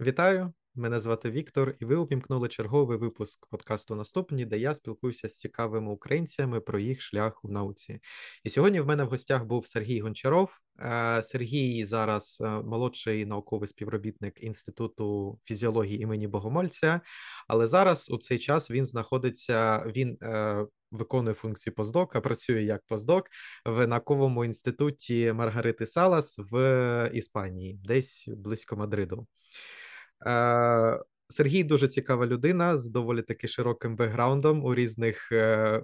Вітаю! Мене звати Віктор, і ви увімкнули черговий випуск подкасту Наступні, де я спілкуюся з цікавими українцями про їх шлях у науці. І сьогодні в мене в гостях був Сергій Гончаров. Е, Сергій зараз е, молодший науковий співробітник Інституту фізіології імені Богомольця, але зараз у цей час він знаходиться. він е, Виконує функції поздока, працює як поздок в науковому інституті Маргарити Салас в Іспанії, десь близько Мадриду. Е, Сергій дуже цікава людина з доволі таки широким бекграундом у різних е,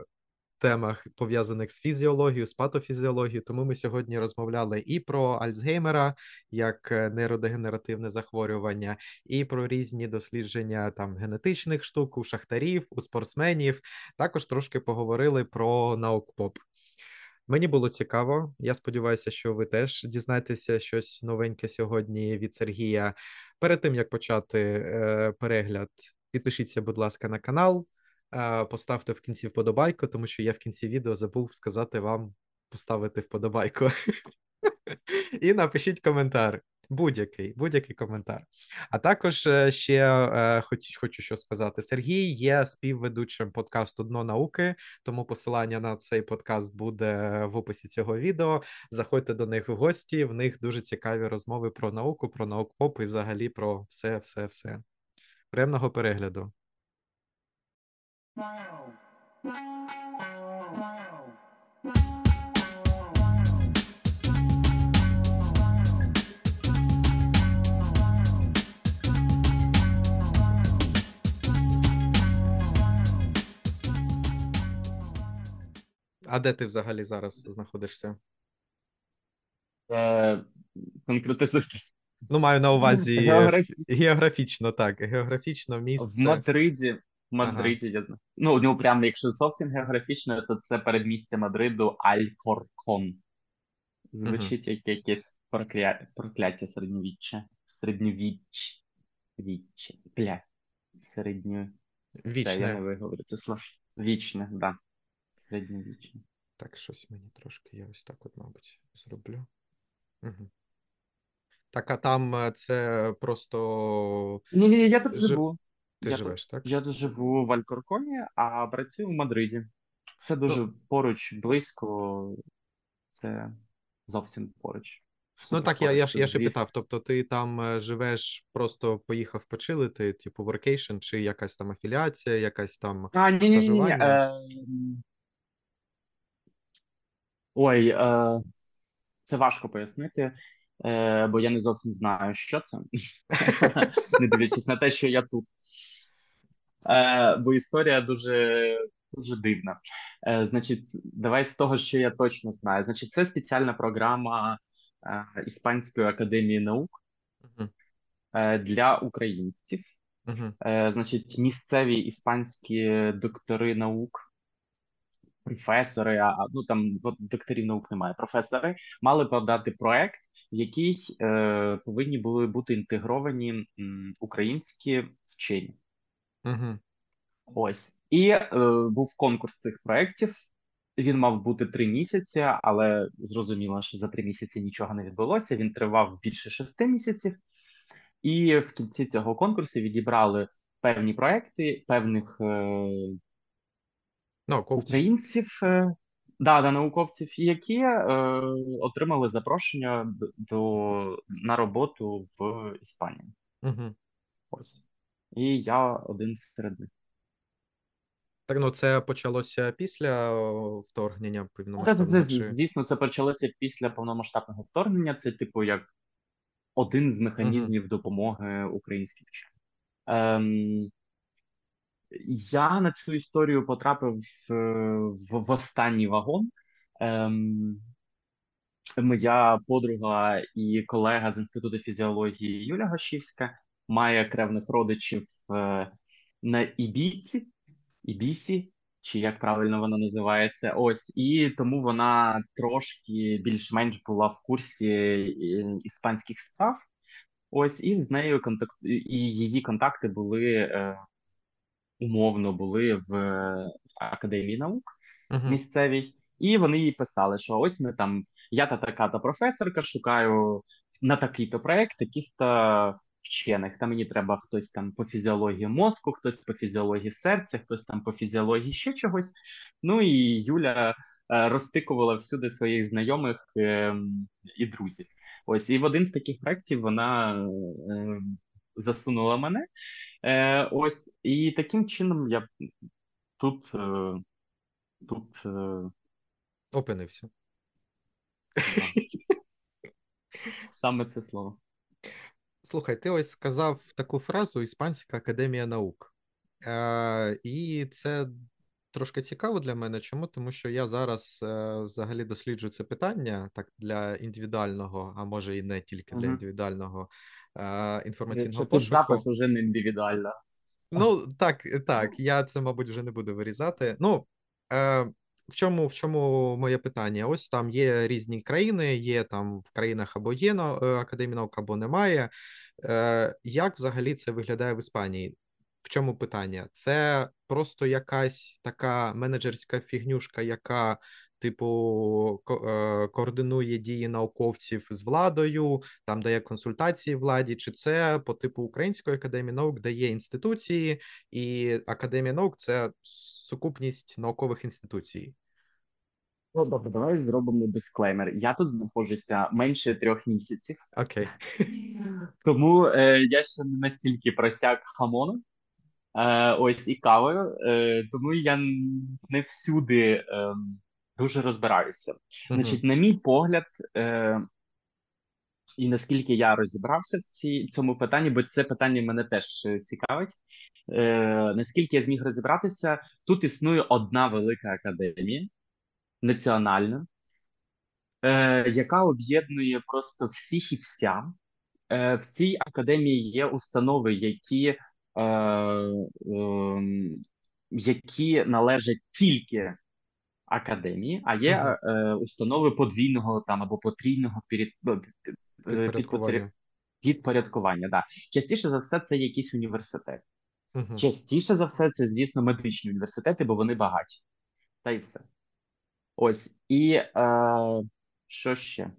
темах, пов'язаних з фізіологією, з патофізіологією. Тому ми сьогодні розмовляли і про Альцгеймера як е, нейродегенеративне захворювання, і про різні дослідження там генетичних штук у шахтарів, у спортсменів. Також трошки поговорили про наукпоп. Мені було цікаво. Я сподіваюся, що ви теж дізнаєтеся щось новеньке сьогодні від Сергія. Перед тим як почати е, перегляд, підпишіться, будь ласка, на канал, е, поставте в кінці вподобайку, тому що я в кінці відео забув сказати вам поставити вподобайку. І напишіть коментар. Будь-який будь-який коментар. А також е, ще е, хочу, хочу що сказати: Сергій є співведучим подкасту Дно науки, тому посилання на цей подкаст буде в описі цього відео. Заходьте до них в гості. В них дуже цікаві розмови про науку, про наук-поп і взагалі про все, все, все. Приємного перегляду. А де ти взагалі зараз знаходишся? Е, конкретизуйте. Ну, маю на увазі Географ... географічно, так. Географічно місце. В Мадриді. В Мадриді, ага. я... ну, ну, прямо, якщо зовсім географічно, то це передмістя Мадриду Алькоркон. Звучить як якесь прокля... прокляття середньовіччя. Середньовіч. Віччя. Середньо. Вічне. Це, я не виговорю це слово. Вічне, так. Да. Середньовічне. Так, щось мені трошки я ось так, от, мабуть, зроблю. Угу. Так, а там е, це просто. Ні, ні, я тут ж... живу. Ти я живеш, тут, так? Я тут живу в Алькорконі, а працюю в Мадриді. Це дуже ну... поруч, близько, це зовсім поруч. Ну так, я я, я ще питав. Тобто, ти там е, живеш, просто поїхав почилити, типу workation, чи якась там афіліація, якась там а, ні, стажування? Ні, ні, ні. Е... Ой, е... це важко пояснити, е... бо я не зовсім знаю, що це, не дивлячись на те, що я тут. Е... Бо історія дуже дуже дивна. Е... Значить, давай з того, що я точно знаю. Значить, це спеціальна програма. Іспанської академії наук uh-huh. для українців. Uh-huh. Значить, місцеві іспанські доктори наук, професори, а ну там докторів наук немає. Професори мали подати проект, в який е, повинні були бути інтегровані м, українські вчені. Uh-huh. Ось і е, був конкурс цих проєктів. Він мав бути три місяці, але зрозуміло, що за три місяці нічого не відбулося. Він тривав більше шести місяців, і в кінці цього конкурсу відібрали певні проекти певних е... науковців. українців, е... да, да, науковців, які е... отримали запрошення до на роботу в Іспанії. Угу. Ось і я один серед них. Так, ну це почалося після вторгнення повномасштабного? Це, це, звісно, це почалося після повномасштабного вторгнення. Це, типу, як один з механізмів uh-huh. допомоги українським вченим. Ем, Я на цю історію потрапив в, в, останній вагон. Ем, Моя подруга і колега з інституту фізіології Юля Гашівська має кревних родичів е, на Ібійці. Ібісі, чи як правильно вона називається, ось і тому вона трошки більш-менш була в курсі е, іспанських справ. Ось і з нею контакт і її контакти були е, умовно були в академії наук uh-huh. місцевій, і вони їй писали, що ось ми там, я та така та професорка, шукаю на такий-то проект таких-то вчених. Там мені треба хтось там по фізіології мозку, хтось по фізіології серця, хтось там по фізіології ще чогось. Ну і Юля е, розтикувала всюди своїх знайомих е, і друзів. Ось і в один з таких проєктів вона е, засунула мене. Е, Ось і таким чином я тут. Е, тут е, Опинився. Саме це слово. Слухай, ти ось сказав таку фразу Іспанська академія наук. Е, І це трошки цікаво для мене. Чому? Тому що я зараз е, взагалі досліджую це питання так для індивідуального, а може і не тільки для Мгм. індивідуального інформаційного Що пошуку. запис уже не індивідуально. Ну, так, так, я це, мабуть, вже не буду вирізати. Ну, е, в чому, в чому моє питання? Ось там є різні країни, є там в країнах або є на е, Академія наук, або немає. Е, як взагалі це виглядає в Іспанії? В чому питання? Це просто якась така менеджерська фігнюшка, яка, типу, е, координує дії науковців з владою, там дає консультації владі, чи це по типу Української академії наук, де є інституції, і Академія наук це сукупність наукових інституцій. Ну, добре, давай зробимо дисклеймер. Я тут знаходжуся менше трьох місяців, Окей. тому е, я ще не настільки просяк хамону, е, ось і кавою, е, тому я не всюди е, дуже розбираюся. Мгм. Значить, на мій погляд, е, і наскільки я розібрався в ці, цьому питанні, бо це питання мене теж е, цікавить. Е, наскільки я зміг розібратися, тут існує одна велика академія національна, е, яка об'єднує просто всіх і вся. Е, в цій академії є установи, які, е, ем, які належать тільки академії, а є Мгм. е, установи подвійного там або потрійного е, Підпорядкування. підпорядкування. Да. Частіше за все, це якісь університети. Мгм. Частіше за все, це, звісно, медичні університети, бо вони багаті. Та й все. Ось. І е, що ще?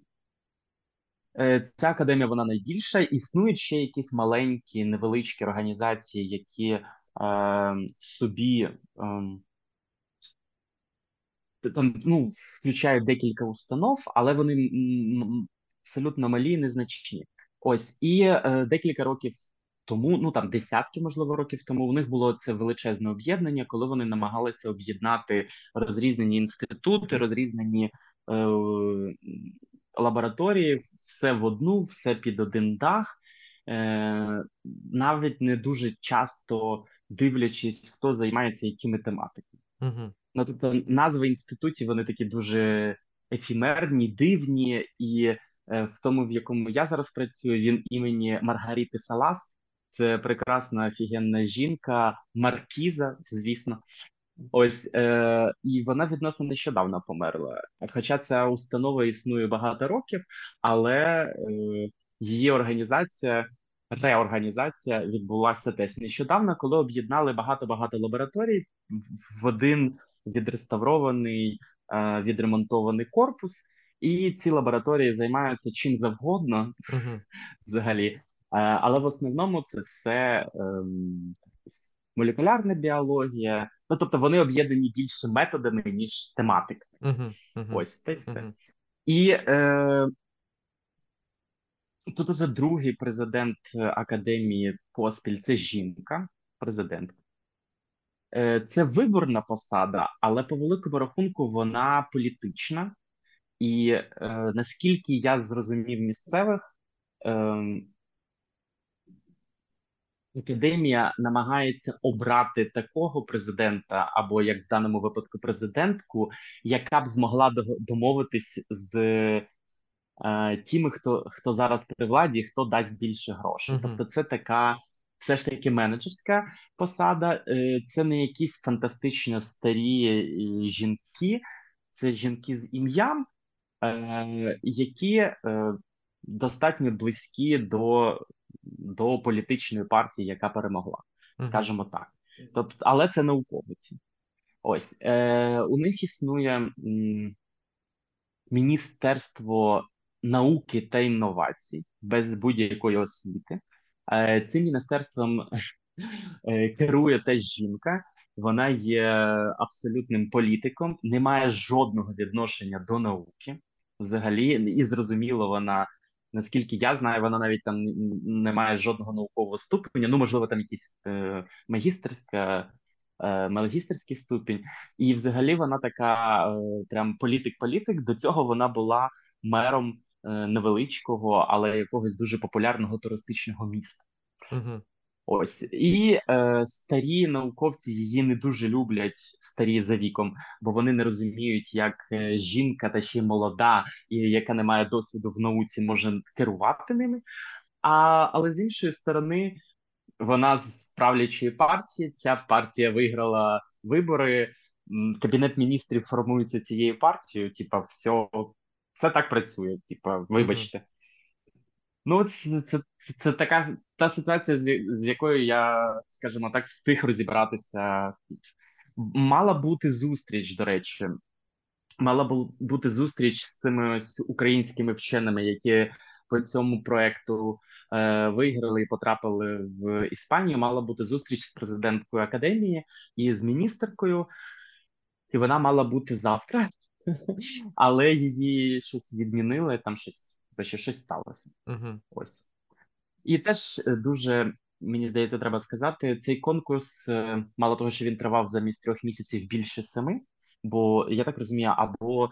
Е, Ця академія вона найбільша. Існують ще якісь маленькі, невеличкі організації, які е, в собі е, там ну, включають декілька установ, але вони абсолютно малі і незначні. Ось і е, декілька років тому, ну там десятки, можливо, років тому, у них було це величезне об'єднання, коли вони намагалися об'єднати розрізнені інститути, розрізнені е, лабораторії, все в одну, все під один дах, е, навіть не дуже часто дивлячись, хто займається якими тематиками. Мгм. Ну, тобто, назви інститутів вони такі дуже ефімерні, дивні, і е, в тому, в якому я зараз працюю, він імені Маргарити Салас. Це прекрасна офігенна жінка, маркіза, звісно. Ось е, і вона відносно нещодавно померла. Хоча ця установа існує багато років, але е, її організація, реорганізація відбулася теж нещодавно, коли об'єднали багато-багато лабораторій в- в один відреставрований, е, відремонтований корпус. І ці лабораторії займаються чим завгодно Мгм. взагалі. Е, Але в основному це все ем, молекулярна біологія. Ну тобто вони об'єднані більше методами, ніж тематика. Мгм. Мгм. Ось та й все. І е, тут уже другий президент е, академії поспіль це жінка, президентка. Е, Це виборна посада, але по великому рахунку вона політична. І е, наскільки я зрозумів місцевих, ем, Академія намагається обрати такого президента, або як в даному випадку президентку, яка б змогла домовитись з е, тими, хто хто зараз при владі, хто дасть більше грошей. Мгм. Тобто, це така все ж таки менеджерська посада. Е, це не якісь фантастично старі е, жінки, це жінки з ім'ям, е, які достатньо близькі до, до політичної партії, яка перемогла, скажімо так. Тобто, але це науковиці. Ось е, у них існує м, Міністерство науки та інновацій без будь-якої освіти. Цим міністерством керує теж жінка. Вона є абсолютним політиком, не має жодного відношення до науки. Взагалі, і зрозуміло, вона наскільки я знаю, вона навіть там не має жодного наукового ступеня. Ну, можливо, там якийсь е, магістерська, е, магістерський ступінь, і взагалі вона така е, прям політик-політик. До цього вона була мером е, невеличкого, але якогось дуже популярного туристичного міста. Угу. Ось і е, старі науковці її не дуже люблять старі за віком, бо вони не розуміють, як е, жінка та ще й молода, і яка не має досвіду в науці, може керувати ними. А але з іншої сторони, вона з правлячої партії. Ця партія виграла вибори. Кабінет міністрів формується цією партією. Типа, все, все так працює. Типа, вибачте. Ну, це це, це, це така та ситуація, з, з якою я, скажімо так, встиг розібратися. Мала бути зустріч, до речі, мала бути зустріч з цими ось українськими вченими, які по цьому проекту е, виграли і потрапили в Іспанію. Мала бути зустріч з президенткою академії і з міністеркою, і вона мала бути завтра, але її щось відмінили, там щось що щось сталося. Угу. Ось. І теж е, дуже, мені здається, треба сказати, цей конкурс, е, мало того, що він тривав замість трьох місяців більше семи, бо я так розумію, або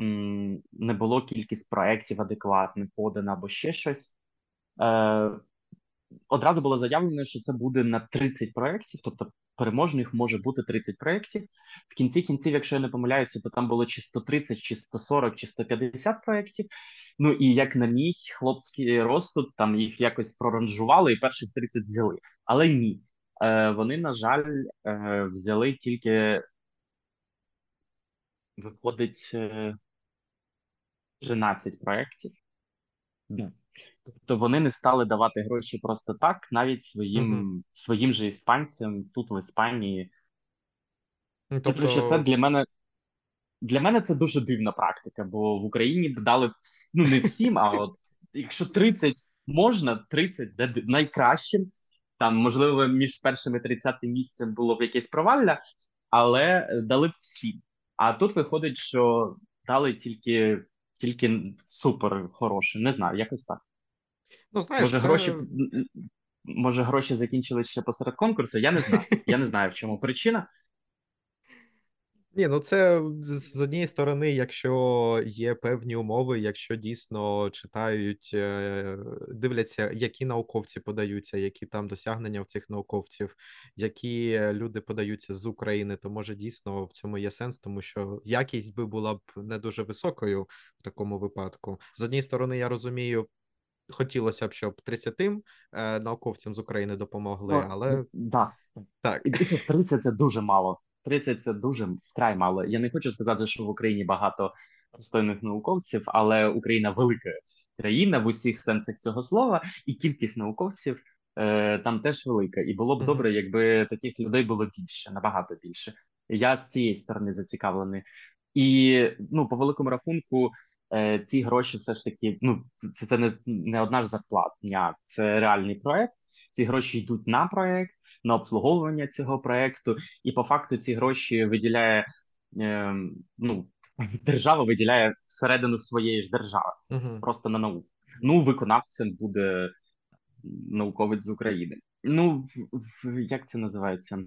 м, не було кількість проєктів адекватних подано, або ще щось. Е, Одразу було заявлено, що це буде на 30 проєктів, тобто переможних може бути 30 проєктів. В кінці кінців, якщо я не помиляюся, то там було чи 130, чи 140, чи 150 проєктів. Ну і як на мій хлопський розсуд, там їх якось проранжували і перших 30 взяли. Але ні. Е, Вони, на жаль, е, взяли тільки виходить 13 е, проєктів. Тобто вони не стали давати гроші просто так, навіть своїм угу. своїм же іспанцям тут в Іспанії. Ну, тобто... Тобто, що це для мене для мене це дуже дивна практика, бо в Україні дали ну не всім, а от якщо 30 можна, 30 де найкращим. Там, можливо, між першими 30 місцем було б якесь провалля, але дали б всім. А тут виходить, що дали тільки тільки супер хороше. Не знаю, якось так. Ну, знаєш, Може, це... гроші може, гроші закінчились ще посеред конкурсу. Я не знаю. Я не знаю, в чому причина. Ні, ну це з однієї сторони, якщо є певні умови, якщо дійсно читають, е, дивляться, які науковці подаються, які там досягнення в цих науковців, які люди подаються з України, то може дійсно в цьому є сенс, тому що якість би була б не дуже високою в такому випадку. З однієї сторони, я розумію. Хотілося б, щоб 30 е, науковцям з України допомогли, ну, але да. так. І 30 це дуже мало. 30 – це дуже вкрай мало. Я не хочу сказати, що в Україні багато пристойних науковців, але Україна велика країна в усіх сенсах цього слова, і кількість науковців е, там теж велика. І було б mm-hmm. добре, якби таких людей було більше, набагато більше. Я з цієї сторони зацікавлений. І ну, по великому рахунку, е, ці гроші все ж таки, ну це це не не одна ж зарплатня, це реальний проект. Ці гроші йдуть на проект на обслуговування цього проекту, і по факту ці гроші виділяє е, ну держава виділяє всередину своєї ж держави, uh-huh. просто на науку. Ну, виконавцем буде науковець з України. Ну в, в як це називається?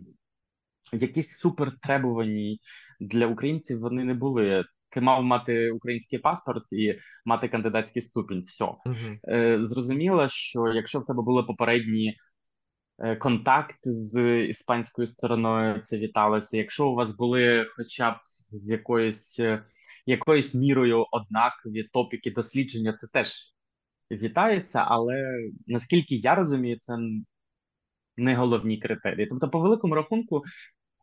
Якісь супертребувані для українців вони не були. Ти мав мати український паспорт і мати кандидатський ступінь. Все uh-huh. Зрозуміло, що якщо в тебе були попередні Е, контакт з іспанською стороною це віталося. Якщо у вас були хоча б з якоюсь е, якоюсь мірою однакові топіки дослідження, це теж вітається, але наскільки я розумію, це не головні критерії. Тобто, по великому рахунку,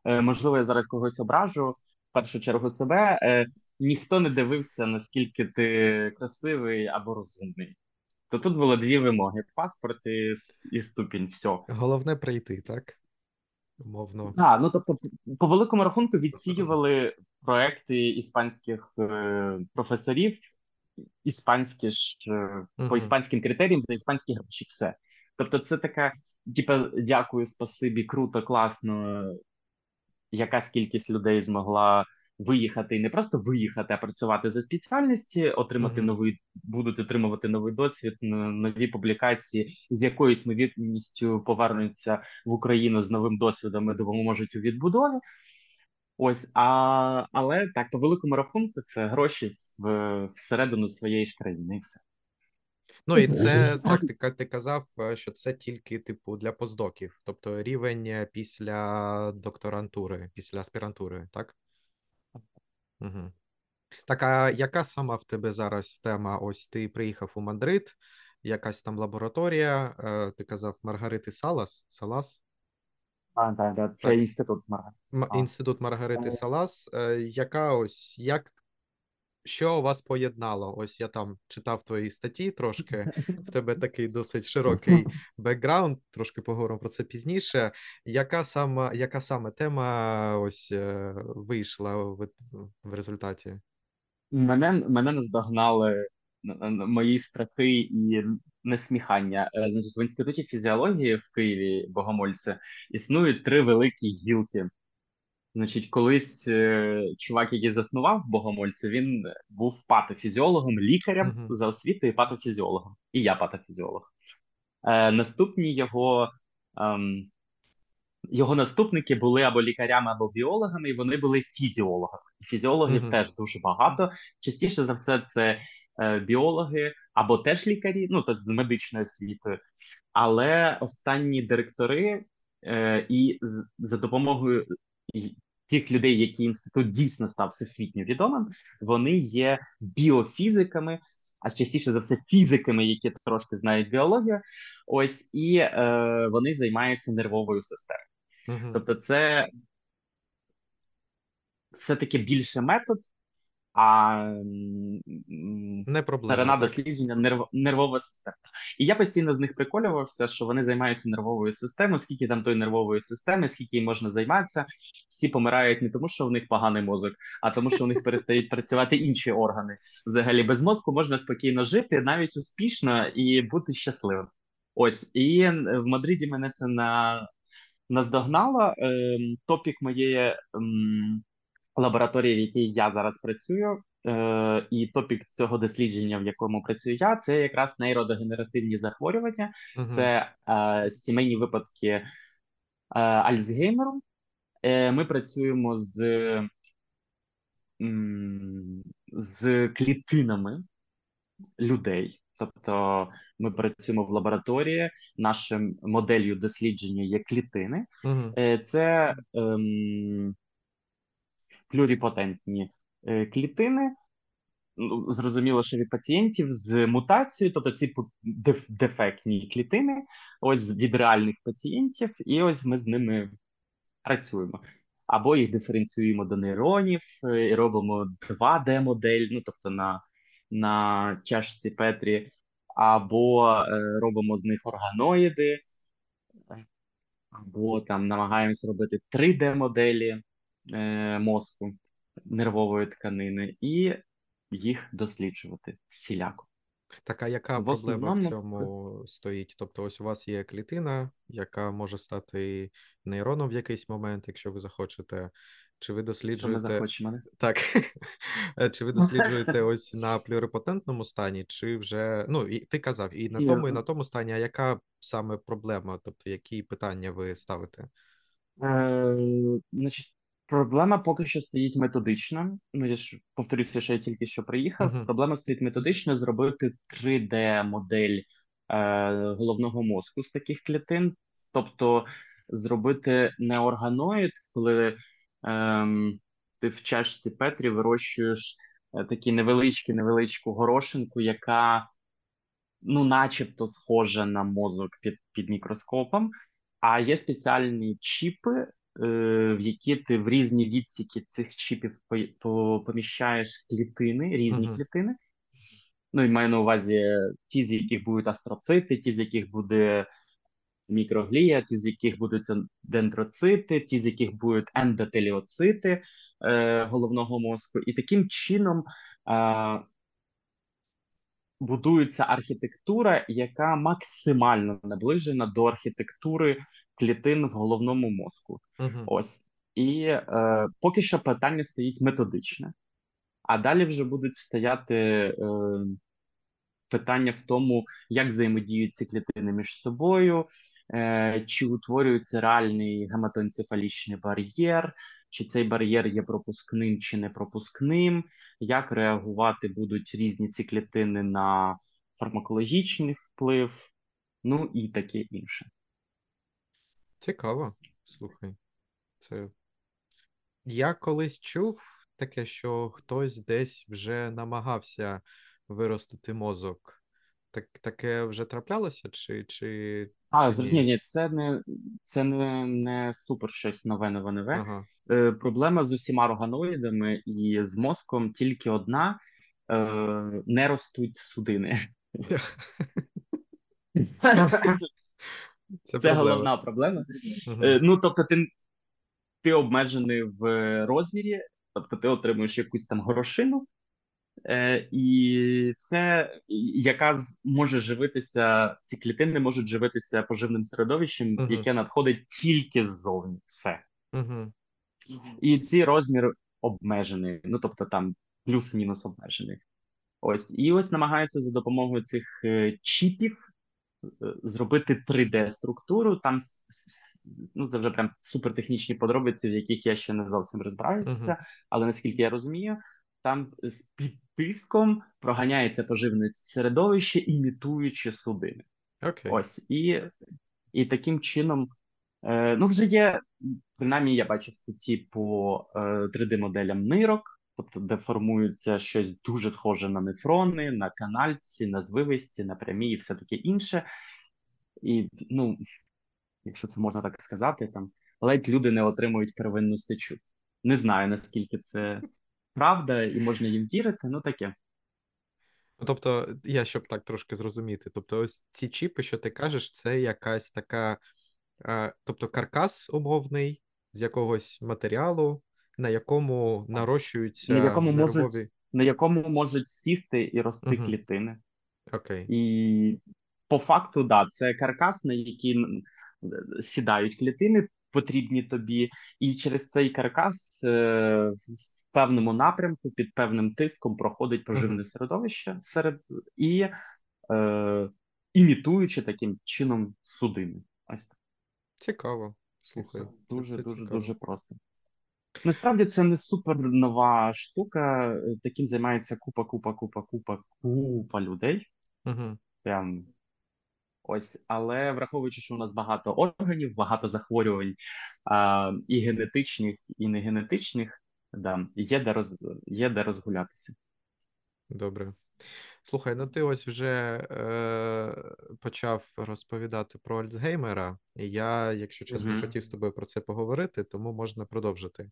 е, можливо, я зараз когось ображу. Першу чергу себе ніхто не дивився, наскільки ти красивий або розумний то тут було дві вимоги: паспорт і, і ступінь. все. Головне прийти, так? Умовно. А, ну тобто, по великому рахунку відсіювали проекти іспанських е, професорів, іспанські ж е, uh-huh. по іспанським критеріям за іспанські гроші. Все. Тобто, це така, типа, дякую, спасибі, круто, класно. Якась кількість людей змогла виїхати і не просто виїхати, а працювати за спеціальності, отримати Мгм. новий, будуть отримувати новий досвід, нові публікації, з якоюсь ймовірністю повернуться в Україну з новим досвідом і допоможуть у відбудові. Ось, а, але так, по великому рахунку, це гроші в, всередину своєї ж країни, і все. Ну і це так, ти, ти казав, е, що це тільки типу для постдоків, тобто рівень після докторантури, після аспірантури, так? Угу. Так, а яка сама в тебе зараз тема? Ось ти приїхав у Мадрид, якась там лабораторія, е, ти казав Маргарити Салас, Салас? А, так, так, це Так, інститут Маргарити Салас. інститут Маргарити Е, Салас. Яка ось як що вас поєднало? Ось я там читав твої статті трошки. В тебе такий досить широкий бекграунд, трошки поговоримо про це пізніше. Яка сама, яка саме тема ось е, вийшла в, в результаті? Мене, мене наздогнали мої страхи і несміхання. Е, Значить, в інституті фізіології в Києві Богомольце існують три великі гілки. Значить, колись е, чувак, який заснував Богомольце, він був патофізіологом, лікарем Угу, за освітою, патофізіологом. І я патофізіолог. Е, наступні його, ем, його наступники були або лікарями, або біологами, і вони були фізіологами. Фізіологів угу, теж дуже багато. Частіше за все, це е, біологи або теж лікарі, ну тобто з медичною освітою. Але останні директори е, і з, за допомогою тих людей, які інститут дійсно став всесвітньо відомим, вони є біофізиками, а частіше за все фізиками, які трошки знають біологію. Ось і е, вони займаються нервовою системою. угу. Тобто, це все-таки більше метод, а Не проблема, сторона так? дослідження нерв, нервова система. І я постійно з них приколювався, що вони займаються нервовою системою, скільки там тої нервової системи, скільки їм можна займатися. Всі помирають не тому, що в них поганий мозок, а тому, що у них перестають працювати інші органи. Взагалі, без мозку можна спокійно жити, навіть успішно і бути щасливим. Ось і в Мадриді мене це на наздогнало. Ем, Топік моєї ем, лабораторії, в якій я зараз працюю, е, і топік цього дослідження, в якому працюю я, це якраз нейродегенеративні захворювання, Угу, це е, сімейні випадки е, Альцгеймеру. Е, ми працюємо з, з клітинами людей. Тобто ми працюємо в лабораторії, нашим моделлю дослідження є клітини. угу, Це ем, плюріпотентні е, клітини. Ну, зрозуміло, що від пацієнтів з мутацією, тобто ці дефектні клітини, ось від реальних пацієнтів, і ось ми з ними працюємо. Або їх диференціюємо до нейронів е, і робимо 2D-модель, ну тобто на, на чашці Петрі, або е, робимо з них органоїди, або там намагаємося робити 3D-моделі е, мозку нервової тканини і їх досліджувати всіляко. Так, а яка В проблема в основному це цьому стоїть? Тобто, ось у вас є клітина, яка може стати нейроном в якийсь момент, якщо ви захочете. Чи ви досліджуєте так? Е, Чи ви досліджуєте ось на плюрипотентному стані, чи вже ну і ти казав, і на тому, і на тому стані, а яка саме проблема? Тобто, які питання ви ставите? е, значить, проблема поки що стоїть методично. Ну, я ж повторюся, що я тільки що приїхав. Угу, Проблема стоїть методично зробити 3D-модель е, головного мозку з таких клітин, тобто зробити не органоїд, коли ем, ти в чашці Петрі вирощуєш е, такі невеличкі невеличку горошинку, яка ну, начебто схожа на мозок під, під мікроскопом, а є спеціальні чіпи, е, в які ти в різні відсіки цих чіпів по, по, поміщаєш клітини, різні угу, клітини. Ну, і маю на увазі ті, з яких будуть астроцити, ті, з яких буде мікроглія, ті, з яких будуть дендроцити, ті, з яких будуть ендотеліоцити е, головного мозку. І таким чином е, будується архітектура, яка максимально наближена до архітектури клітин в головному мозку. Угу. Ось. І е, поки що питання стоїть методичне, а далі вже будуть стояти е, питання в тому, як взаємодіють ці клітини між собою, е, чи утворюється реальний гематоенцефалічний бар'єр, чи цей бар'єр є пропускним чи не пропускним, як реагувати будуть різні ці клітини на фармакологічний вплив, ну і таке інше. Цікаво, слухай. Це я колись чув таке, що хтось десь вже намагався виростити мозок. Так, Таке вже траплялося, чи чи, а, чи ні? ні, ні, це не це не, не супер щось нове, нове, нове. Ага. Е, Проблема з усіма органоїдами і з мозком тільки одна: е, не ростуть судини. Це, це головна проблема. Угу. Ну, тобто, ти ти обмежений в розмірі, тобто ти отримуєш якусь там горошину, е, і це яка може живитися, ці клітини можуть живитися поживним середовищем, угу. яке надходить тільки ззовні. Все. Угу. І ці розмір обмежений, ну тобто там плюс-мінус обмежений. Ось, і ось намагаються за допомогою цих е, чіпів е, зробити 3D-структуру. Там ну це вже прям супертехнічні подробиці, в яких я ще не зовсім розбираюся, uh-huh. але наскільки я розумію, там з під тиском проганяється поживне середовище, імітуючи судини. Okay. Ось і і таким чином, е, ну вже є принаймні, я бачив статті по е, 3D-моделям нирок, тобто де формується щось дуже схоже на нефрони, на канальці, на звивисті, на прямі і все таке інше. І ну якщо це можна так сказати, там ледь люди не отримують первинну сечу. Не знаю наскільки це правда, і можна їм вірити, ну таке. Ну, тобто, я щоб так трошки зрозуміти, тобто, ось ці чіпи, що ти кажеш, це якась така, е, тобто каркас умовний з якогось матеріалу, на якому нарощуються на якому нервові... можуть, на якому можуть сісти і рости угу. клітини. Окей. І по факту, да, це каркас, на який сідають клітини, потрібні тобі, і через цей каркас е, в певному напрямку під певним тиском проходить поживне uh-huh. середовище серед і е, імітуючи таким чином судини. Ось так. Цікаво. Слухай, дуже це дуже цікаво. дуже просто. Насправді це не супер нова штука. Таким займається купа, купа, купа, купа, купа людей. Угу. Прям Ось, але враховуючи, що у нас багато органів, багато захворювань а, і генетичних, і негенетичних, да, є де роз є де розгулятися. Добре. Слухай, ну ти ось вже е, почав розповідати про Альцгеймера, і я, якщо чесно, mm-hmm. хотів з тобою про це поговорити, тому можна продовжити.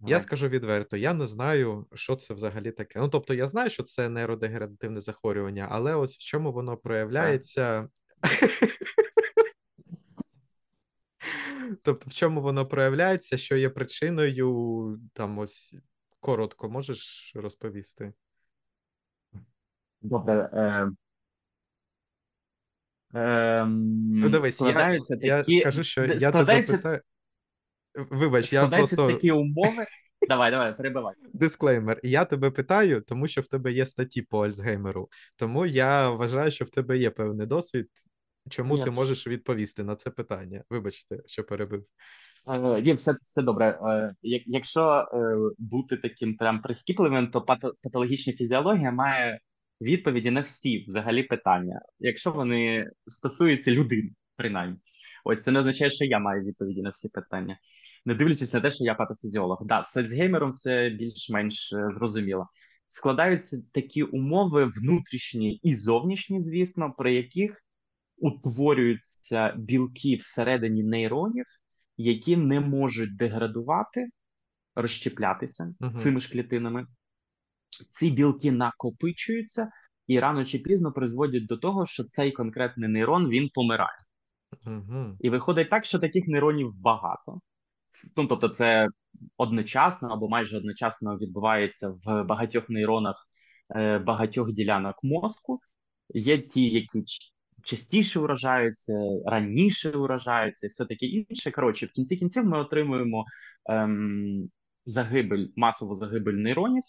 Я скажу відверто, я не знаю, що це взагалі таке. Ну, тобто, я знаю, що це нейродегенеративне захворювання, але ось в чому воно проявляється. Тобто, в чому воно проявляється, що є причиною, там ось коротко можеш розповісти? Добре. Е... Е... Ну, дивись, я, такі... я скажу, що я тебе питаю. Вибач, я просто... такі умови. Давай, давай, перебивай. Дисклеймер. Я тебе питаю, тому що в тебе є статті по Альцгеймеру. Тому я вважаю, що в тебе є певний досвід. Чому Ні. ти можеш відповісти на це питання? Вибачте, що перебив. Е, ні, все все добре. Е, якщо е, бути таким прям прискіпливим, то патологічна фізіологія має відповіді на всі взагалі питання, якщо вони стосуються людини, принаймні. Ось це не означає, що я маю відповіді на всі питання не дивлячись на те, що я патофізіолог. Да, з Альцгеймером це більш-менш е, зрозуміло. Складаються такі умови внутрішні і зовнішні, звісно, при яких утворюються білки всередині нейронів, які не можуть деградувати, розщеплятися uh-huh. цими ж клітинами. Ці білки накопичуються і рано чи пізно призводять до того, що цей конкретний нейрон він помирає. Uh-huh. І виходить так, що таких нейронів багато ну, тобто, це одночасно або майже одночасно відбувається в багатьох нейронах е, багатьох ділянок мозку. Є ті, які частіше уражаються, раніше уражаються, і все таке інше. Коротше, в кінці кінців ми отримуємо ем, загибель, масову загибель нейронів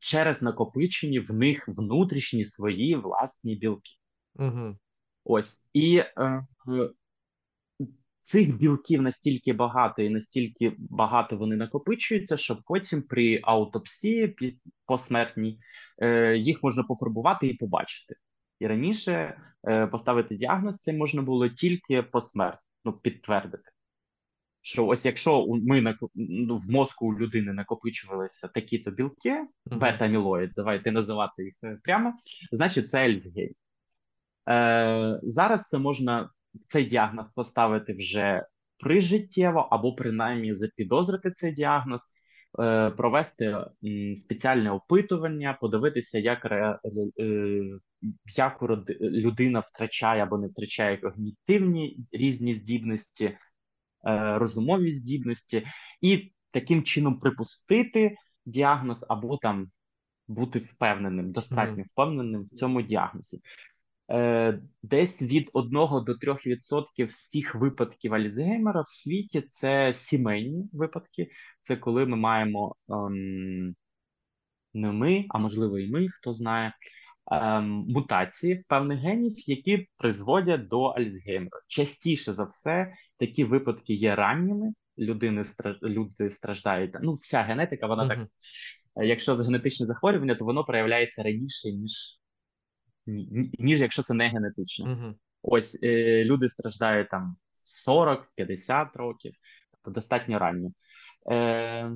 через накопичені в них внутрішні свої власні білки. Угу. Ось і е, цих білків настільки багато і настільки багато вони накопичуються, що потім при аутопсії посмертній е, їх можна пофарбувати і побачити. І раніше е, поставити діагноз це можна було тільки посмертно ну, підтвердити. Що ось якщо ми ну, в мозку у людини накопичувалися такі-то білки, бета-амілоїд, давайте називати їх е, прямо, значить це Альцгеймер. Е, Зараз це можна цей діагноз поставити вже прижиттєво, або принаймні запідозрити цей діагноз, е, провести спеціальне опитування, подивитися, як ре, е, як людина втрачає або не втрачає когнітивні різні здібності, розумові здібності, і таким чином припустити діагноз або там бути впевненим, достатньо впевненим в цьому діагнозі. Е, десь від 1 до 3% всіх випадків Альцгеймера в світі це сімейні випадки. Це коли ми маємо ем, не ми, а можливо і ми, хто знає, ем, мутації в певних генів, які призводять до Альцгеймера. Частіше за все, такі випадки є ранніми. Людини люди страждають. Ну, вся генетика, вона так. Якщо генетичне захворювання, то воно проявляється раніше, ніж ніж якщо це не генетично. Uh-huh. Ось е, люди страждають там в 40-50 років, тобто достатньо ранньо. Е,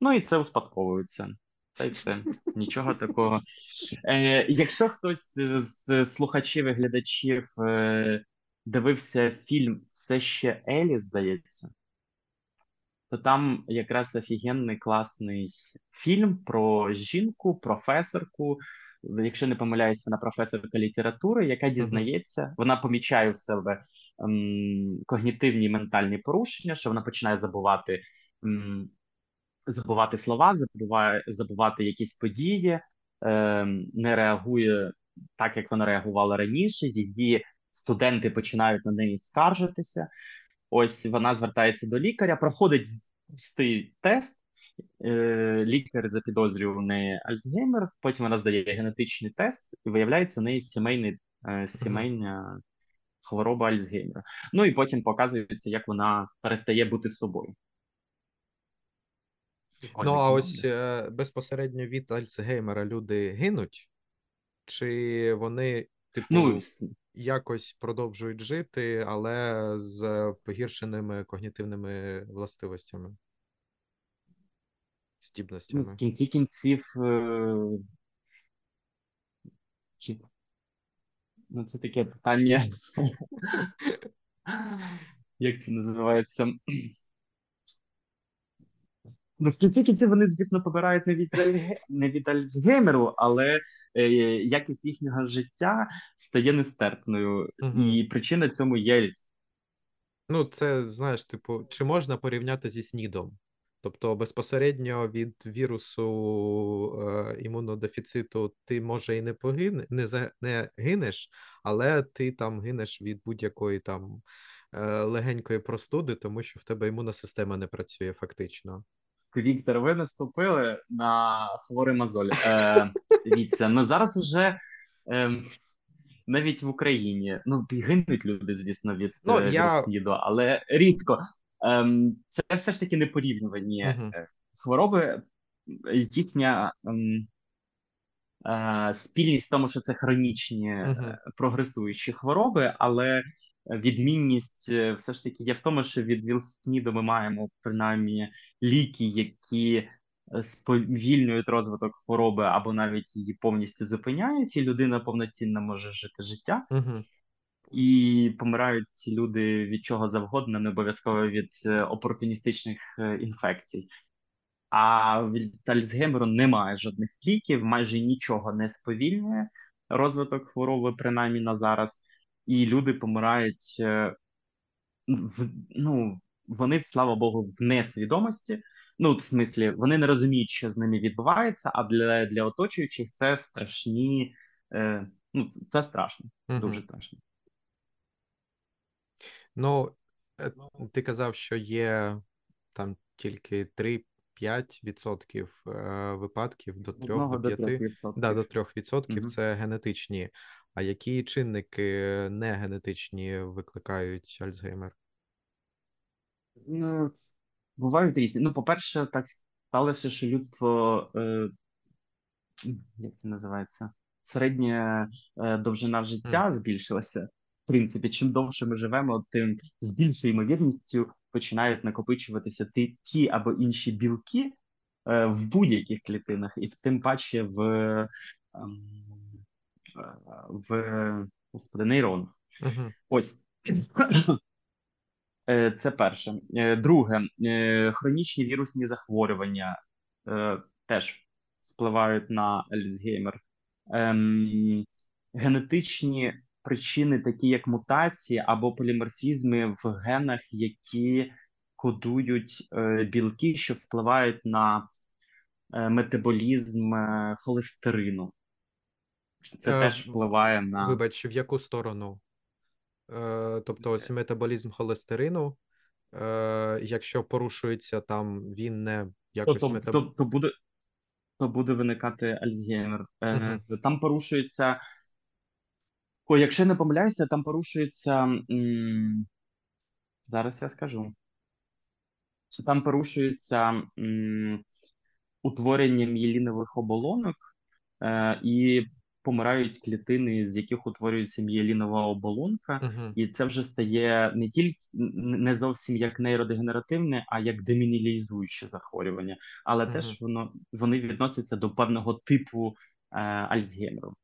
Ну і це успадковується. Та й все, нічого такого. Е, Якщо хтось з слухачів і глядачів е, дивився фільм Все ще Елі, здається, то там якраз офігенний класний фільм про жінку, професорку, якщо не помиляюсь, вона професорка літератури, яка дізнається, вона помічає в себе ем, когнітивні ментальні порушення, що вона починає забувати ем, забувати слова, забуває забувати якісь події, ем, не реагує так, як вона реагувала раніше. Її студенти починають на неї скаржитися. Ось вона звертається до лікаря, проходить цей тест. Е, лікар запідозрює у неї Альцгеймер, потім вона здає генетичний тест, і виявляється, у неї сімейний, е, сімейна хвороба Альцгеймера. Ну і потім показується, як вона перестає бути собою. Ну, а ось е, безпосередньо від Альцгеймера люди гинуть, чи вони, типу, ну, якось продовжують жити, але з погіршеними когнітивними властивостями? здібностями. В кінці кінців. Е... Чи... Ну, це таке питання. Як це називається? Ну, в кінці кінців вони, звісно, побирають не від не від Альцгеймеру, але е, якість їхнього життя стає нестерпною. Угу. І причина цьому є. Ну, це знаєш, типу, чи можна порівняти зі снідом? Тобто безпосередньо від вірусу е, імунодефіциту ти може і не погине, не за не гинеш, але ти там гинеш від будь-якої там е, легенької простуди, тому що в тебе імунна система не працює фактично. Віктор, ви наступили на хворий мозоль. Е, Дивіться, ну зараз вже е, навіть в Україні ну гинуть люди, звісно, від, ну, е, я... СНІДу, але рідко. Ем, Це все ж таки не порівнювані uh-huh. хвороби, їхня ем, е, спільність в тому, що це хронічні uh-huh. прогресуючі хвороби, але відмінність е, все ж таки є в тому, що від Вілсніду ми маємо принаймні ліки, які сповільнюють розвиток хвороби або навіть її повністю зупиняють, і людина повноцінно може жити життя. І помирають ці люди від чого завгодно, не обов'язково від е, опортуністичних е, інфекцій. А від Альцгеймеру немає жодних ліків, майже нічого не сповільнює розвиток хвороби, принаймні на зараз, і люди помирають е, в ну вони, слава Богу, в несвідомості. Ну, в смислі, вони не розуміють, що з ними відбувається, а для для оточуючих це страшні. Е, Ну, це страшно, угу. дуже страшно. Ну, е, ти казав, що є там тільки 3-5% е, випадків до 3 до 5%. Да, до 3% угу. це генетичні. А які чинники не генетичні викликають Альцгеймер? Ну, Бувають різні. Ну, по-перше, так сталося, що людство, е, як це називається? Середня е, довжина життя mm. збільшилася. В принципі, чим довше ми живемо, тим з більшою ймовірністю починають накопичуватися ті, ті або інші білки е, в будь-яких клітинах, і тим паче в е, в господи, нейронах. Mm-hmm. Ось Е, це перше. Е, друге, е, хронічні вірусні захворювання теж впливають на Альцгеймер. Ем, генетичні причини, такі як мутації або поліморфізми в генах, які кодують білки, що впливають на метаболізм холестерину. Це е, теж впливає на. Вибач, в яку сторону? Е, тобто ось метаболізм холестерину, е, якщо порушується там, він не якось тобто, метаб... то, то буде то буде виникати Альцгеймер. Uh-huh. Там порушується. О, якщо я не помиляюся, там порушується. М... Зараз я скажу. Там порушується м... утворення мієлінових оболонок, е, і помирають клітини, з яких утворюється мієлінова оболонка, uh-huh. і це вже стає не тільки не зовсім як нейродегенеративне, а як демінілізуюче захворювання. Але uh-huh. теж воно вони відносяться до певного типу е, Альцгеймеру.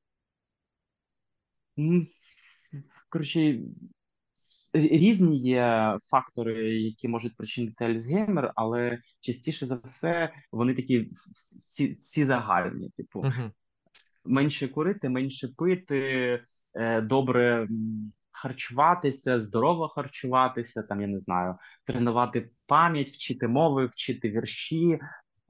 Коротше, різні є фактори, які можуть причинити Альцгеймер, але частіше за все вони такі всі всі загальні, типу. Uh-huh менше курити, менше пити, е, добре харчуватися, здорово харчуватися, там я не знаю, тренувати пам'ять, вчити мови, вчити вірші,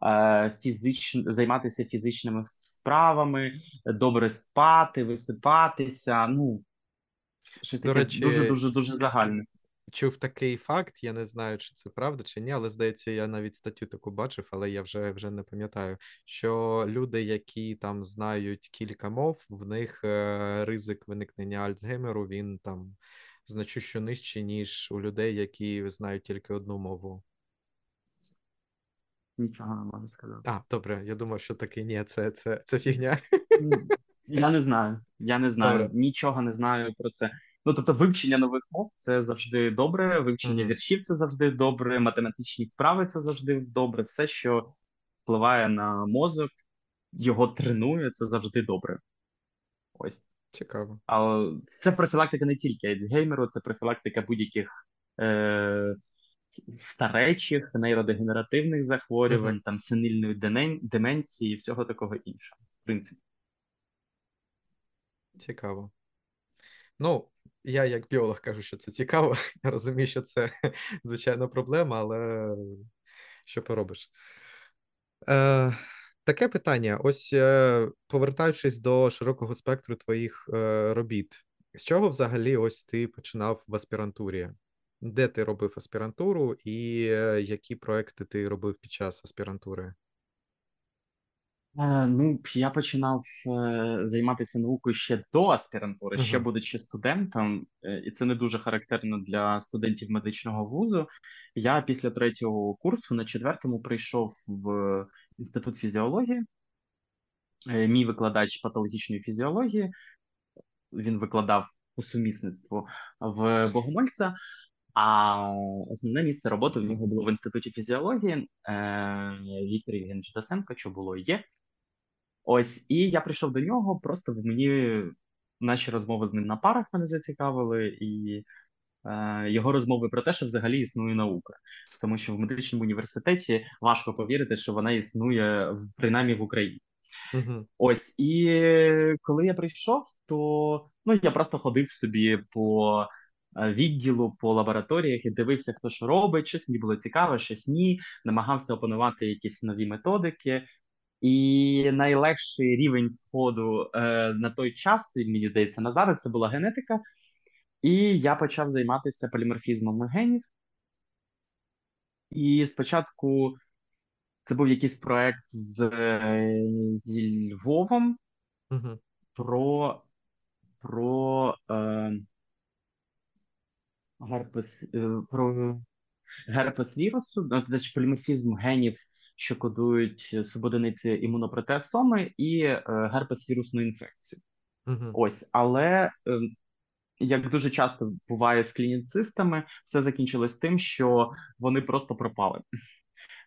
е, фізично займатися фізичними справами, добре спати, висипатися. Ну щось таке речі, дуже дуже дуже загальне чув такий факт, я не знаю, чи це правда, чи ні, але здається, я навіть статтю таку бачив, але я вже вже не пам'ятаю. Що люди, які там знають кілька мов, в них е, ризик виникнення Альцгеймеру, він там значущо нижчий, ніж у людей, які знають тільки одну мову. Нічого не можу сказати. А, добре, я думав, що таки ні, це це, це фігня. Я не знаю. Я не знаю. Добре. Нічого не знаю про це. Ну, тобто, вивчення нових мов це завжди добре, вивчення mm-hmm. віршів це завжди добре, математичні вправи це завжди добре. Все, що впливає на мозок, його тренує, це завжди добре. Ось. Цікаво. Але це профілактика не тільки Альцгеймеру, це профілактика будь-яких е- старечих, нейродегенеративних захворювань, mm-hmm. там сенильної деменції і всього такого іншого. В принципі. Цікаво. Ну, я як біолог кажу, що це цікаво. Я розумію, що це звичайно проблема, але що поробиш? Е, Таке питання: ось е, повертаючись до широкого спектру твоїх е, робіт, з чого взагалі ось ти починав в аспірантурі? Де ти робив аспірантуру, і е, які проекти ти робив під час аспірантури? Е, ну, я починав е, займатися наукою ще до аспірантури, ще будучи студентом, е, і це не дуже характерно для студентів медичного вузу. Я після третього курсу на четвертому прийшов в інститут фізіології. Мій викладач патологічної фізіології. Він викладав по сумісництву в Богомольця. А основне місце роботи в нього було в інституті фізіології Віктор Євгенович Дасенко, що було і є. Ось, і я прийшов до нього, просто мені наші розмови з ним на парах мене зацікавили, і е, його розмови про те, що взагалі існує наука. Тому що в медичному університеті важко повірити, що вона існує принаймні в Україні. uh Ось, і коли я прийшов, то ну я просто ходив собі по відділу по лабораторіях і дивився, хто що робить, щось мені було цікаво, щось ні. Намагався опанувати якісь нові методики. І найлегший рівень входу е, на той час, мені здається, на зараз це була генетика. І я почав займатися поліморфізмом генів. І спочатку це був якийсь проект з, зі Львовом Угу. про про е, герпес, е, про герпес вірусу, значить поліморфізм генів, що кодують субодиниці імунопротеасоми, і е, герпес вірусну інфекцію. Угу. Ось, але е, як дуже часто буває з клініцистами, все закінчилось тим, що вони просто пропали.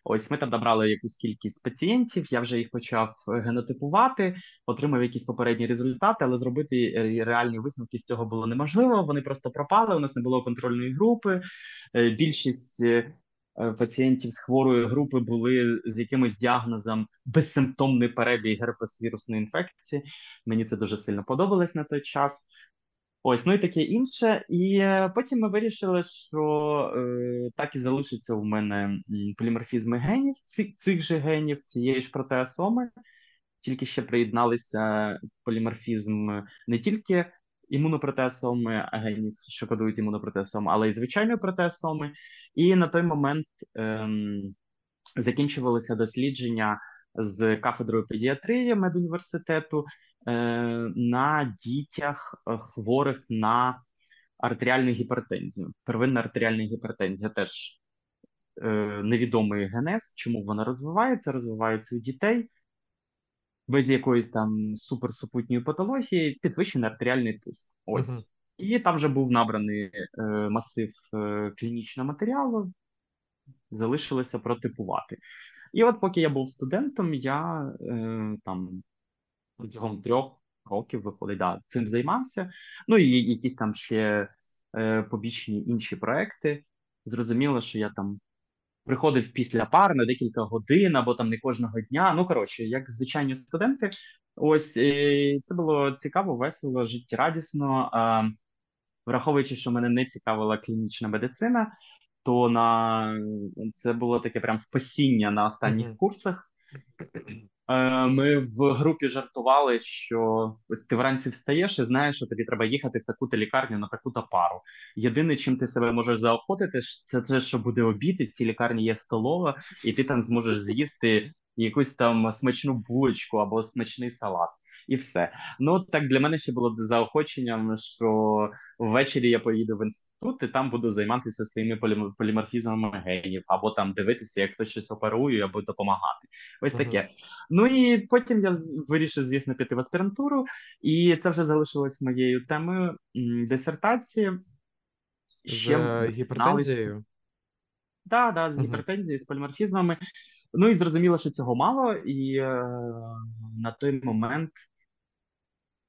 Ось ми там набрали якусь кількість пацієнтів. Я вже їх почав генотипувати, отримав якісь попередні результати, але зробити е, реальні висновки з цього було неможливо. Вони просто пропали. У нас не було контрольної групи. Е, більшість е, пацієнтів з хворої групи були з якимось діагнозом безсимптомний перебіг герпес вірусної інфекції. Мені це дуже сильно подобалось на той час. Ось, ну і таке інше. І е, потім ми вирішили, що е, так і залишиться у мене поліморфізми генів, цих, цих же генів, цієї ж протеасоми, тільки ще приєдналися поліморфізм не тільки імунопротеасоми генів, що кодують імунопротеасоми, але й звичайної протеасоми. І на той момент е, закінчувалися дослідження з кафедрою педіатрії медуніверситету, Е, на дітях е, хворих на артеріальну гіпертензію. Первинна артеріальна гіпертензія теж е, невідомий генез, чому вона розвивається, розвивається у дітей. Без якоїсь там суперсупутньої патології, підвищений артеріальний тиск. Ось. Uh -huh. І там вже був набраний е, масив е, клінічного матеріалу, залишилося протипувати. І от, поки я був студентом, я е, там протягом трьох років виходить, да, цим займався. Ну і якісь там ще е, побічні інші проекти. Зрозуміло, що я там приходив після пар на декілька годин або там не кожного дня. Ну, коротше, як звичайні студенти. Ось е, це було цікаво, весело, життєрадісно. Враховуючи, що мене не цікавила клінічна медицина, то на це було таке прям спасіння на останніх mm -hmm. курсах. Е, ми в групі жартували, що ось ти вранці встаєш і знаєш, що тобі треба їхати в таку-то лікарню на таку-то пару. Єдине, чим ти себе можеш заохотити, це те, що буде обід, і в цій лікарні є столова, і ти там зможеш з'їсти якусь там смачну булочку або смачний салат і все. Ну так для мене ще було заохоченням, що ввечері я поїду в інститут і там буду займатися своїми поліморфізмами генів, або там дивитися, як хтось щось оперує, або допомагати. Ось таке. Uh -huh. Ну і потім я вирішив, звісно, піти в аспірантуру, і це вже залишилось моєю темою дисертації. Ще з гіпертензією? Так, да, да, з uh -huh. гіпертензією, з поліморфізмами. Ну і зрозуміло, що цього мало, і е, на той момент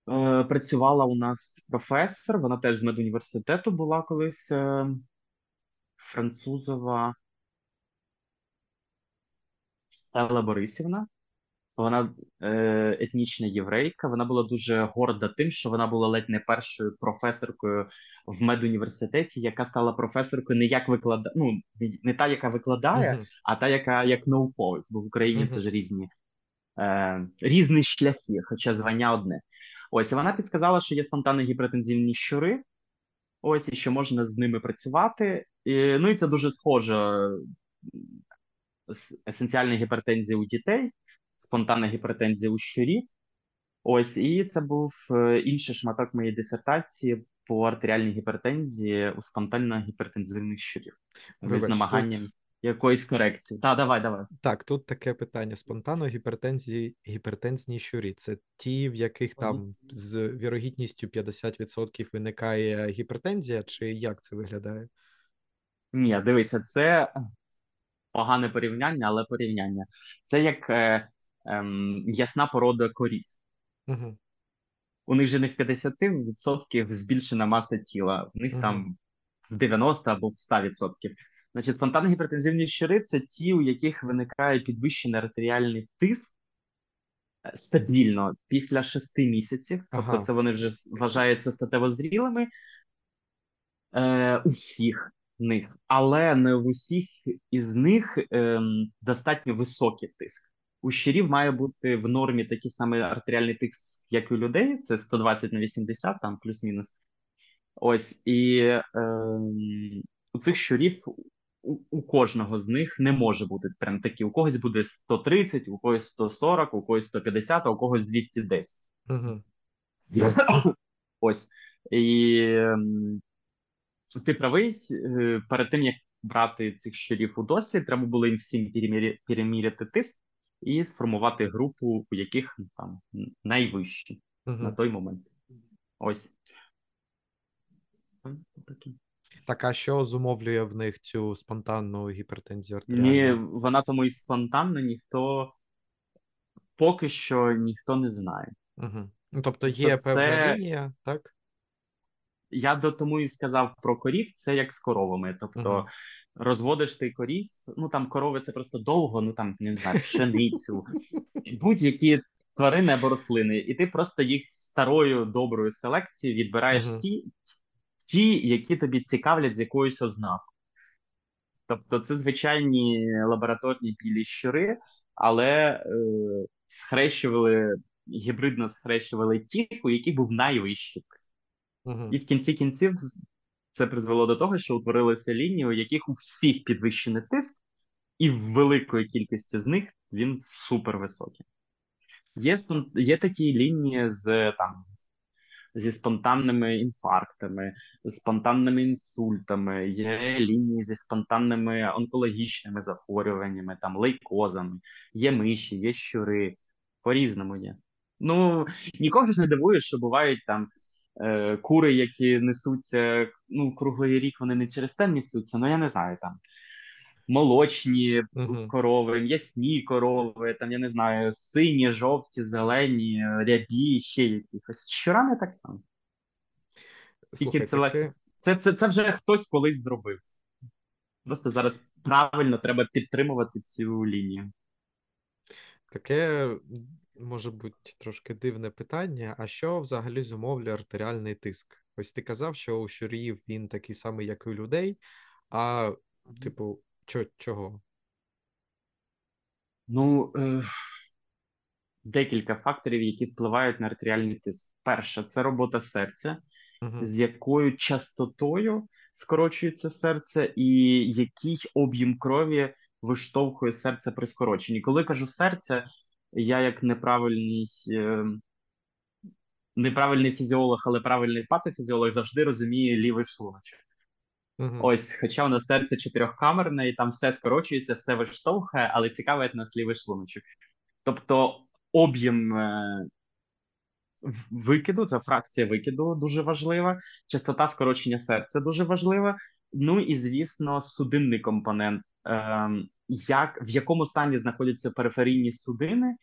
Е, працювала у нас професор, вона теж з медуніверситету була колись е, французова Стелла Борисівна. Вона е, етнічна єврейка. Вона була дуже горда тим, що вона була ледь не першою професоркою в медуніверситеті, яка стала професоркою не як викладає, ну не та, яка викладає, uh -huh. а та, яка як науковець, бо в Україні uh -huh. це ж різні е, різні шляхи, хоча звання одне. Ось і вона підсказала, що є спонтанні гіпертензивні щури. Ось і що можна з ними працювати. І, Ну і це дуже схоже з есенціальної гіпертензії у дітей, спонтанна гіпертензія у щурів. Ось, і це був е, інший шматок моєї дисертації по артеріальній гіпертензії у спонтанно гіпертензивних щурів з намаганням. Тут якоїсь корекції. Так, давай, давай. Так, тут таке питання: спонтанно гіпертензії, гіпертензні щурі. Це ті, в яких там з вірогідністю 50% виникає гіпертензія, чи як це виглядає? Ні, дивися, це погане порівняння, але порівняння. Це як е, е, ясна порода корів. Угу. У них же не в 50% збільшена маса тіла, у них угу. там в 90 або в 100%. Значить, спонтанно гіпертензивні щури це ті, у яких виникає підвищений артеріальний тиск е, стабільно після шести місяців. Тобто, це вони вже вважаються статево зрілими. Е, У всіх них, але не в усіх із них е, достатньо високий тиск. У щирів має бути в нормі такий самий артеріальний тиск, як і у людей. Це 120 на 80, там плюс-мінус. Ось і е, у цих щурів у, у кожного з них не може бути прям такі. У когось буде 130, у когось 140, у когось 150, а у когось 210. Угу. Ось. І ем, ти правий, е, перед тим як брати цих щурів у досвід, треба було їм всім переміряти тиск і сформувати групу, у яких ну, там найвищі угу. на той момент. Ось. Так, а що зумовлює в них цю спонтанну гіпертензію Ні, вона тому і спонтанна, ніхто поки що ніхто не знає. Угу. Ну, Тобто є То певна це... лінія, так? Я до тому і сказав про корів, це як з коровами. Тобто угу. розводиш ти корів, ну там корови це просто довго, ну там не знаю, пшеницю, будь-які тварини або рослини, і ти просто їх старою доброю селекцією відбираєш угу. ті, ті, які тобі цікавлять з якоюсь ознакою. Тобто, це звичайні лабораторні білі щури, але е, схрещували гібридно схрещували тих, у яких був найвищий тиск. Uh-huh. І в кінці кінців це призвело до того, що утворилися лінії, у яких у всіх підвищений тиск, і в великої кількості з них він супервисокий. Є є такі лінії з там зі спонтанними інфарктами, спонтанними інсультами, є лінії зі спонтанними онкологічними захворюваннями, там лейкозами, є миші, є щури, по-різному є. Ну нікого ж не дивує, що бувають там е, кури, які несуться ну, круглий рік, вони не через це несуться, ну я не знаю там. Молочні uh-huh. корови, м'ясні корови, там я не знаю, сині, жовті, зелені, рябі, ще якихось. Щорами так само. Тільки це, ти... це, це, це вже хтось колись зробив. Просто зараз правильно треба підтримувати цю лінію. Таке може бути трошки дивне питання. А що взагалі зумовлює артеріальний тиск? Ось ти казав, що у щурів він такий самий, як і у людей, а, типу, чо, чого? Ну, е, декілька факторів, які впливають на артеріальний тиск. Перше, це робота серця, угу. з якою частотою скорочується серце, і який об'єм крові виштовхує серце при скороченні. Коли кажу серце, я як неправильний е, неправильний фізіолог, але правильний патофізіолог завжди розумію лівий шлуночок. Угу. Ось, хоча у нас серце чотирьохкамерне, і там все скорочується, все виштовхує, але цікавить нас лівий шлуночок. Тобто об'єм е, викиду, це фракція викиду дуже важлива, частота скорочення серця дуже важлива. Ну і звісно, судинний компонент, е, як в якому стані знаходяться периферійні судини,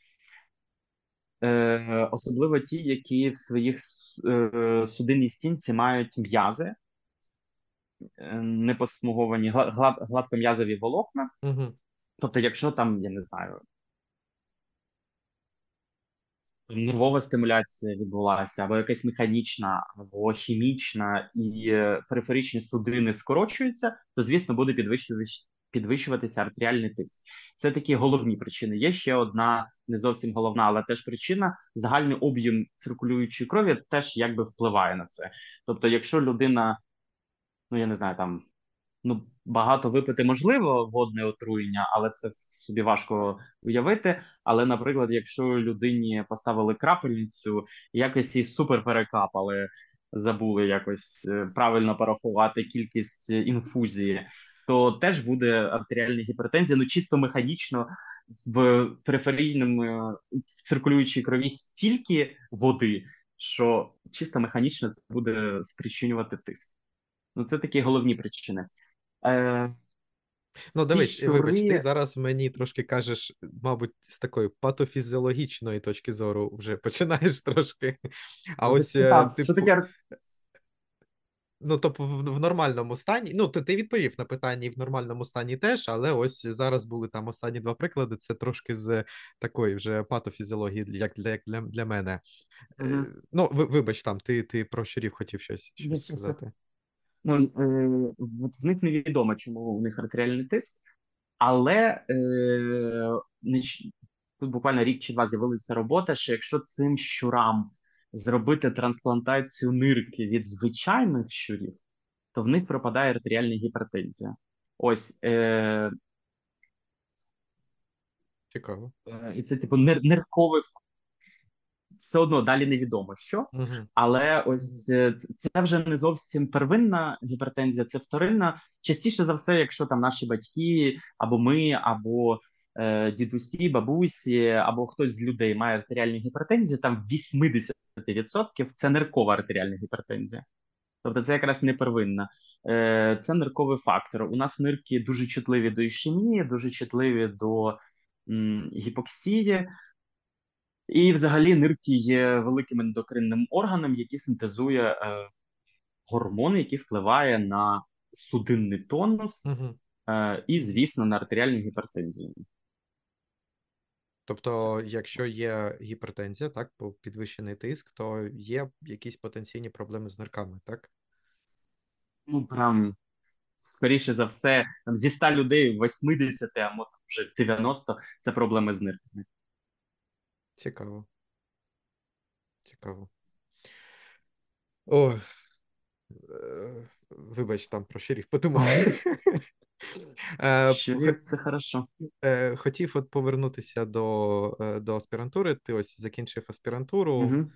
е, особливо ті, які в своїх е, судинній стінці мають м'язи, непосмуговані глад, гладком'язові волокна. Угу. Тобто, якщо там, я не знаю, нервова стимуляція відбулася, або якась механічна, або хімічна, і е, периферичні судини скорочуються, то звісно буде підвищуватися підвищуватися артеріальний тиск. Це такі головні причини. Є ще одна не зовсім головна, але теж причина загальний об'єм циркулюючої крові теж якби впливає на це. Тобто, якщо людина, ну я не знаю, там ну багато випити можливо водне отруєння, але це собі важко уявити. Але, наприклад, якщо людині поставили крапельницю, якось її супер перекапали, забули якось е, правильно порахувати кількість інфузії, то теж буде артеріальна гіпертензія, ну чисто механічно в периферійному циркулюючій крові стільки води, що чисто механічно це буде спричинювати тиск. Ну, це такі головні причини. Е, Ну, дивись, щури... вибач, ти зараз мені трошки кажеш, мабуть, з такої патофізіологічної точки зору вже починаєш трошки. А ну, ось так, типу... таке Ну, тобто, в, нормальному стані. Ну, ти, ти відповів на питання і в нормальному стані теж, але ось зараз були там останні два приклади. Це трошки з такої вже патофізіології, як для як для, для мене. Mm-hmm. Ну, вибач, там, ти ти про щурів хотів щось щось сказати. Ну, е, в них невідомо, чому у них артеріальний тиск, але е, тут буквально рік чи два з'явилася робота, що якщо цим щурам зробити трансплантацію нирки від звичайних щурів, то в них пропадає артеріальна гіпертензія. Ось е, Цікаво. Е, і це, типу, нир нирковий все одно далі невідомо що. Угу. Але ось е, це вже не зовсім первинна гіпертензія, це вторинна. Частіше за все, якщо там наші батьки, або ми, або е, дідусі, бабусі, або хтось з людей має артеріальну гіпертензію, там 80% це ниркова артеріальна гіпертензія. Тобто це якраз не первинна. Е, Це нирковий фактор. У нас нирки дуже чутливі до ішемії, дуже чутливі до гіпоксії. І, взагалі, нирки є великим ендокринним органом, який синтезує е, гормони, які впливає на судинний тонус угу. е, і, звісно, на артеріальну гіпертензію. Тобто, якщо є гіпертензія, так, підвищений тиск, то є якісь потенційні проблеми з нирками, так? Ну, прям, скоріше за все, там, зі 100 людей 80, а може вже 90 це проблеми з нирками. Цікаво. Цікаво. О, е, вибач, там про щирів подумав. Е, щирів це хорошо. Е, хотів от повернутися до до аспірантури. Ти ось закінчив аспірантуру угу.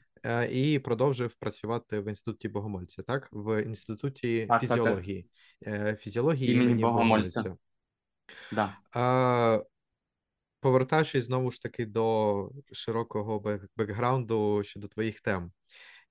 і продовжив працювати в інституті Богомольця, так? В інституті так, фізіології. Так, так. Фізіології імені, імені Богомольця. Богомольця. Да. Повертаючись знову ж таки до широкого бекграунду щодо твоїх тем,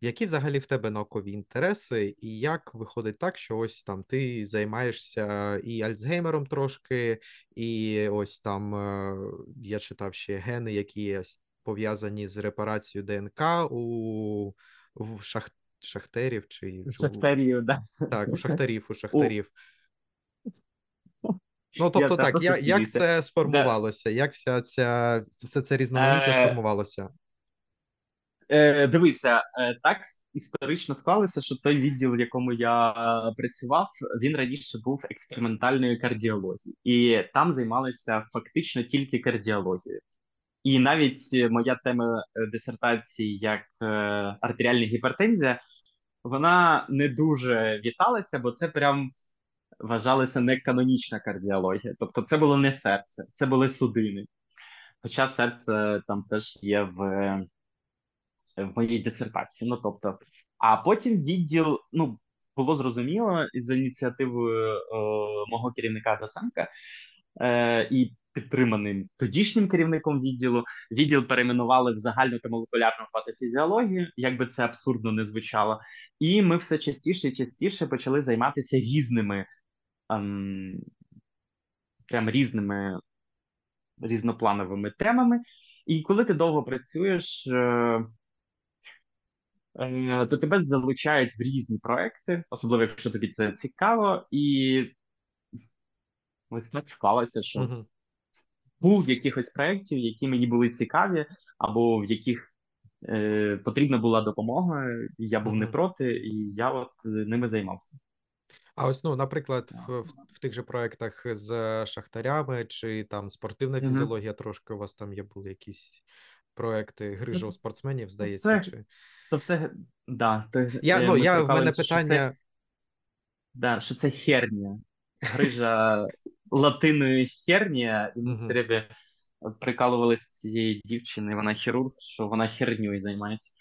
які взагалі в тебе наукові інтереси, і як виходить так, що ось там ти займаєшся і Альцгеймером трошки, і ось там е, я читав ще гени, які пов'язані з репарацією ДНК у в шах... шахтерів чи шахтерів, да. так, у шахтарів, у шахтарів. Ну, тобто, я, так, я, як це сформувалося? Да. Як вся ця все це різноманіття е... сформувалося? Е, Дивися, е, так історично склалося, що той відділ, в якому я е, працював, він раніше був експериментальною кардіологією, і там займалися фактично тільки кардіологією. І навіть моя тема е, дисертації як е, артеріальна гіпертензія, вона не дуже віталася, бо це прям вважалася не канонічна кардіологія. Тобто, це було не серце, це були судини. Хоча серце там теж є в в моїй дисертації. Ну тобто, а потім відділ, ну було зрозуміло із ініціативою е, мого керівника Досенка е, і підтриманим тодішнім керівником відділу. Відділ перейменували в загальну та молекулярну патофізіологію, як би це абсурдно не звучало. І ми все частіше і частіше почали займатися різними ем, прям різними різноплановими темами. І коли ти довго працюєш, е, е, то тебе залучають в різні проекти, особливо якщо тобі це цікаво, і ось так склалося, що uh-huh. був якихось проєктів, які мені були цікаві, або в яких е, потрібна була допомога, і я був не проти, і я от ними займався. А ось, ну, наприклад, в, в, в тих же проєктах з шахтарями, чи там спортивна mm-hmm. фізіологія, трошки у вас там є були якісь проекти грижа у спортсменів, здається. Все, чи... То все, да. То, я, ну, я, В мене питання. Це, да, що це хернія. Грижа латиною хернія, і ми все время прикалувалися цієї дівчини, вона хірург, що вона херньою займається.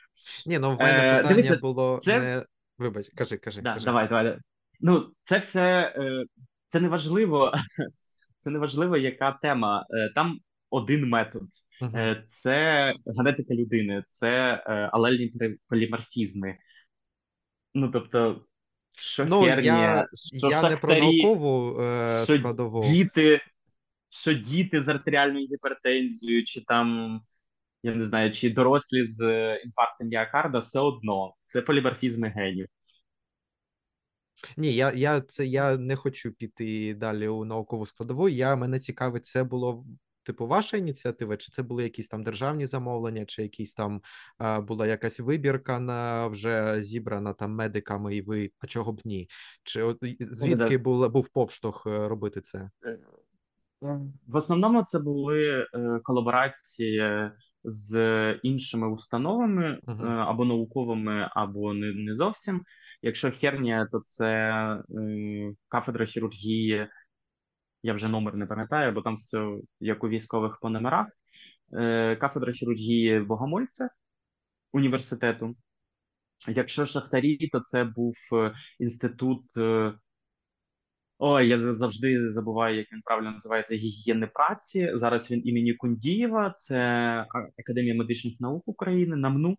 Ні, ну в мене е, питання дивіться, було це... не. Вибач, кажи, кажи. Да, кажи. Давай, давай. Ну, це все е, це не важливо, це не важливо, яка тема. Е, там один метод. Uh-huh. Це генетика людини, це алельні поліморфізми. Ну, тобто, що ну, херня, я, що я шахтарі, не про наукову е, що складову. Діти, що діти з артеріальною гіпертензією, чи там, я не знаю, чи дорослі з інфарктом міокарда, все одно. Це поліморфізми генів. Ні, я я, це я не хочу піти далі у наукову складову. Я мене цікавить, це було типу, ваша ініціатива, чи це були якісь там державні замовлення, чи якісь там а, була якась вибірка на вже зібрана там медиками, і ви, а чого б ні? Чи от звідки був, був повштовх е, робити це? В основному це були е, колаборації з іншими установами uh-huh. або науковими, або не не зовсім. Якщо хернія, то це е, кафедра хірургії. Я вже номер не пам'ятаю, бо там все як у військових по номерах. Е, Кафедра хірургії Богомольця університету. Якщо шахтарі, то це був е, інститут. Е, ой, я завжди забуваю, як він правильно називається гігієни праці. Зараз він імені Кундієва, це Академія медичних наук України, НАМНУ.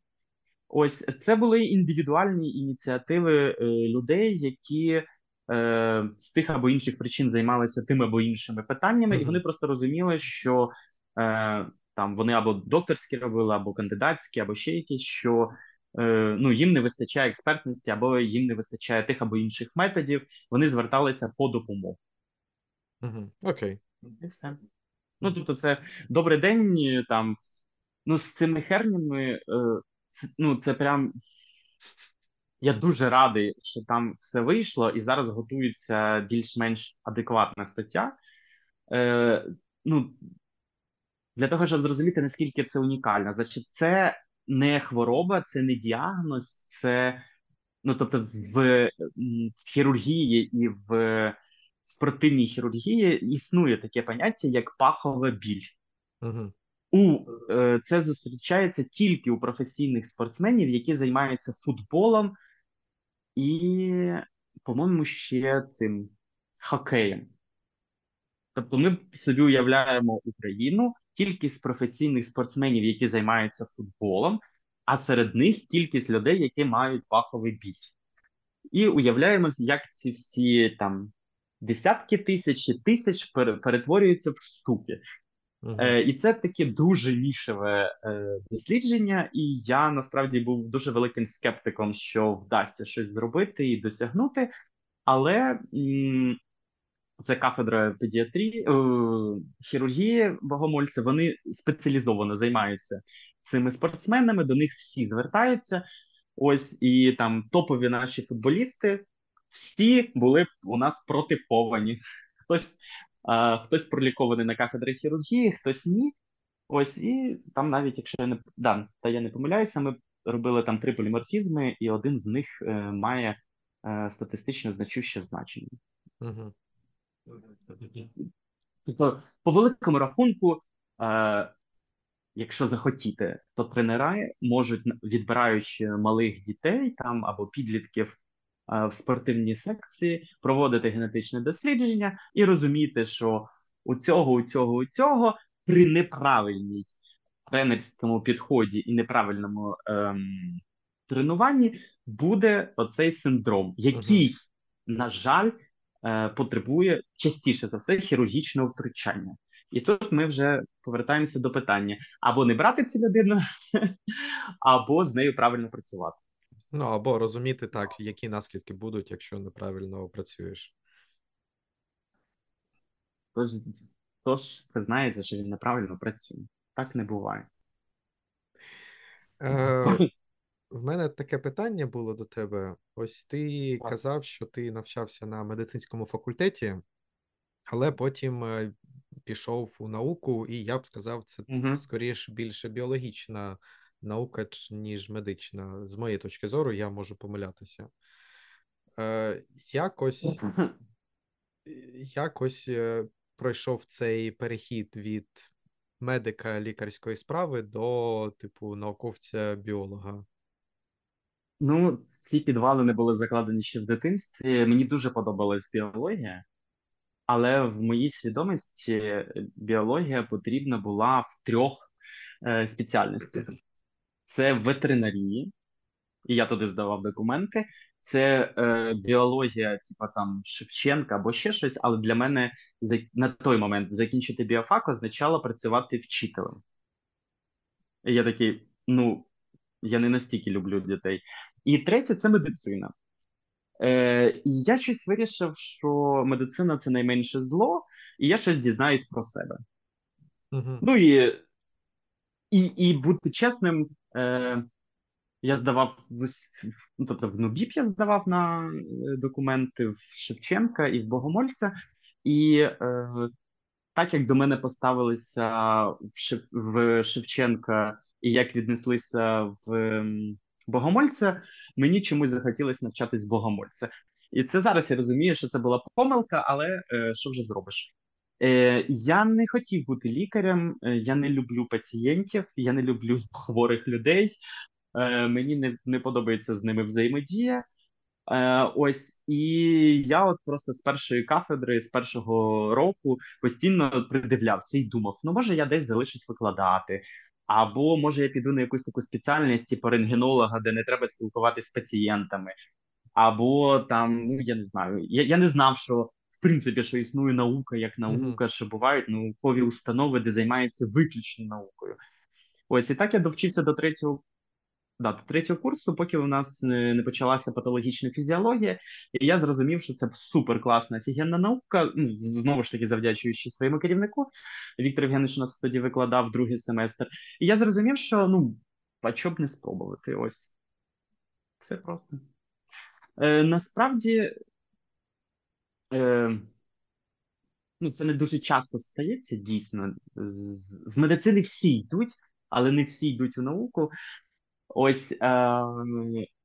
Ось це були індивідуальні ініціативи е, людей, які е, з тих або інших причин займалися тими або іншими питаннями, mm-hmm. і вони просто розуміли, що е, там вони або докторські робили, або кандидатські, або ще якісь, що е, ну їм не вистачає експертності, або їм не вистачає тих або інших методів. Вони зверталися по допомогу. Mm-hmm. Окей, і все. Ну тобто, це добрий день там. Ну, з цими хернями е, це, ну, це прям. Я дуже радий, що там все вийшло, і зараз готується більш-менш адекватна стаття. Е, Ну, Для того, щоб зрозуміти, наскільки це унікально. Значить, це не хвороба, це не діагноз, це ну, тобто, в, в хірургії і в спортивній хірургії існує таке поняття, як пахова біль. Угу у е, це зустрічається тільки у професійних спортсменів, які займаються футболом і, по-моєму, ще цим хокеєм. Тобто, ми собі уявляємо Україну кількість професійних спортсменів, які займаються футболом, а серед них кількість людей, які мають паховий біль. І уявляємо, як ці всі там десятки тисяч тисяч перетворюються в штуки. Е, І це таке дуже нішеве е, дослідження, і я насправді був дуже великим скептиком, що вдасться щось зробити і досягнути. Але м, це кафедра педіатрії, е, хірургії богомольця, вони спеціалізовано займаються цими спортсменами, до них всі звертаються. Ось і там топові наші футболісти всі були у нас протиповані. Хтось Хтось пролікований на кафедрі хірургії, хтось ні. Ось і там, навіть якщо я не да, та я не помиляюся, ми робили там три поліморфізми, і один з них е, має е, статистично значуще значення. Угу. Тобто, по великому рахунку, е, якщо захотіти, то тренери можуть, відбираючи малих дітей там або підлітків в спортивній секції, проводити генетичне дослідження і розуміти, що у цього, у цього, у цього при неправильній тренерському підході і неправильному ем, тренуванні буде оцей синдром, який, uh-huh. на жаль, е, потребує частіше за все хірургічного втручання. І тут ми вже повертаємося до питання: або не брати цю людину, або з нею правильно працювати. Ну або розуміти так, які наслідки будуть, якщо неправильно працюєш. Тож, тож признається, що він неправильно працює. Так не буває. Е, В мене таке питання було до тебе. Ось ти так. казав, що ти навчався на медицинському факультеті, але потім е, пішов у науку, і я б сказав, це угу. скоріш більше біологічна наука, ніж медична. З моєї точки зору, я можу помилятися. Е, Якось якось е, пройшов цей перехід від медика лікарської справи до, типу, науковця-біолога. Ну, ці підвали не були закладені ще в дитинстві. Мені дуже подобалась біологія, але в моїй свідомості е, біологія потрібна була в трьох е, спеціальностях це ветеринарії, і я туди здавав документи. Це е, біологія, типа там Шевченка або ще щось, але для мене на той момент закінчити біофак означало працювати вчителем. І я такий: ну, я не настільки люблю дітей. І третє це медицина. Е, І я щось вирішив, що медицина це найменше зло, і я щось дізнаюсь про себе. Угу. Ну і і, і бути чесним, е, я здавав ну, тобто в НУБІП я здавав на е, документи в Шевченка і в Богомольця, і е, так як до мене поставилися в, Шев, в Шевченка і як віднеслися в Богомольця, мені чомусь захотілося навчатись Богомольця. І це зараз я розумію, що це була помилка, але е, що вже зробиш? Е, Я не хотів бути лікарем, е, я не люблю пацієнтів, я не люблю хворих людей. Е, Мені не, не подобається з ними взаємодія. Е, Ось і я, от просто з першої кафедри, з першого року, постійно придивлявся і думав: ну може я десь залишусь викладати, або може я піду на якусь таку спеціальність, типу рентгенолога, де не треба спілкуватися з пацієнтами, або там, ну я не знаю, я, я не знав, що принципі що існує наука як наука, mm-hmm. що бувають наукові установи, де займаються виключно наукою. Ось і так я довчився до третього да, до третього курсу, поки у нас не, почалася патологічна фізіологія, і я зрозумів, що це супер класна офігенна наука. Ну, знову ж таки, завдячуючи своєму керівнику. Віктор Євгенович у нас тоді викладав другий семестр. І я зрозумів, що ну, а чого б не спробувати. Ось все просто. Е, Насправді. Е, Ну, це не дуже часто стається дійсно. З, з медицини всі йдуть, але не всі йдуть у науку. Ось, е,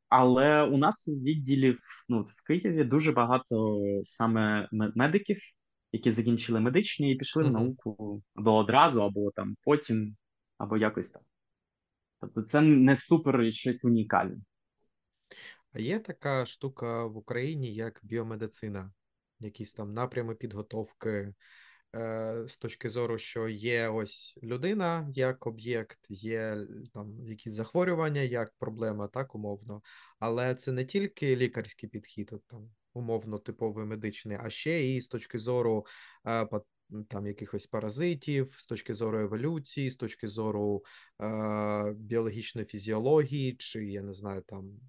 але у нас у відділі ну, в Києві дуже багато саме медиків, які закінчили медичні і пішли mm-hmm. в науку або одразу, або там потім, або якось так. Тобто це не супер щось унікальне. А є така штука в Україні, як біомедицина, якісь там напрями підготовки Е, з точки зору, що є ось людина як об'єкт, є там якісь захворювання, як проблема, так умовно, але це не тільки лікарський підхід, от, там умовно типовий медичний, а ще і з точки зору е, там якихось паразитів, з точки зору еволюції, з точки зору е, біологічної фізіології, чи я не знаю там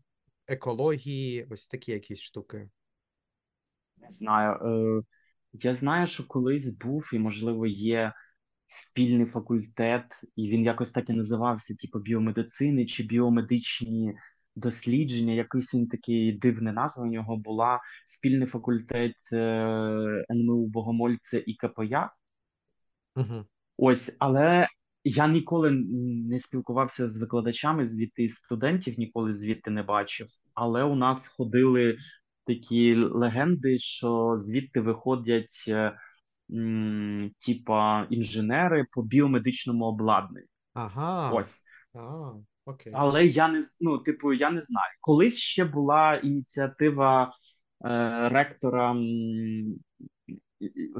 екології, ось такі якісь штуки. Не знаю. Е, я знаю, що колись був і, можливо, є спільний факультет, і він якось так і називався: типу біомедицини чи біомедичні дослідження. Якийсь він такий дивна назва у нього була спільний факультет е, НМУ Богомольця і КПЯ. Угу. Ось, але я ніколи не спілкувався з викладачами звідти студентів, ніколи звідти не бачив. Але у нас ходили такі легенди, що звідти виходять е, м, типа інженери по біомедичному обладнанню. Ага. Ось. А, окей. Але я не ну, типу, я не знаю. Колись ще була ініціатива е, ректора м,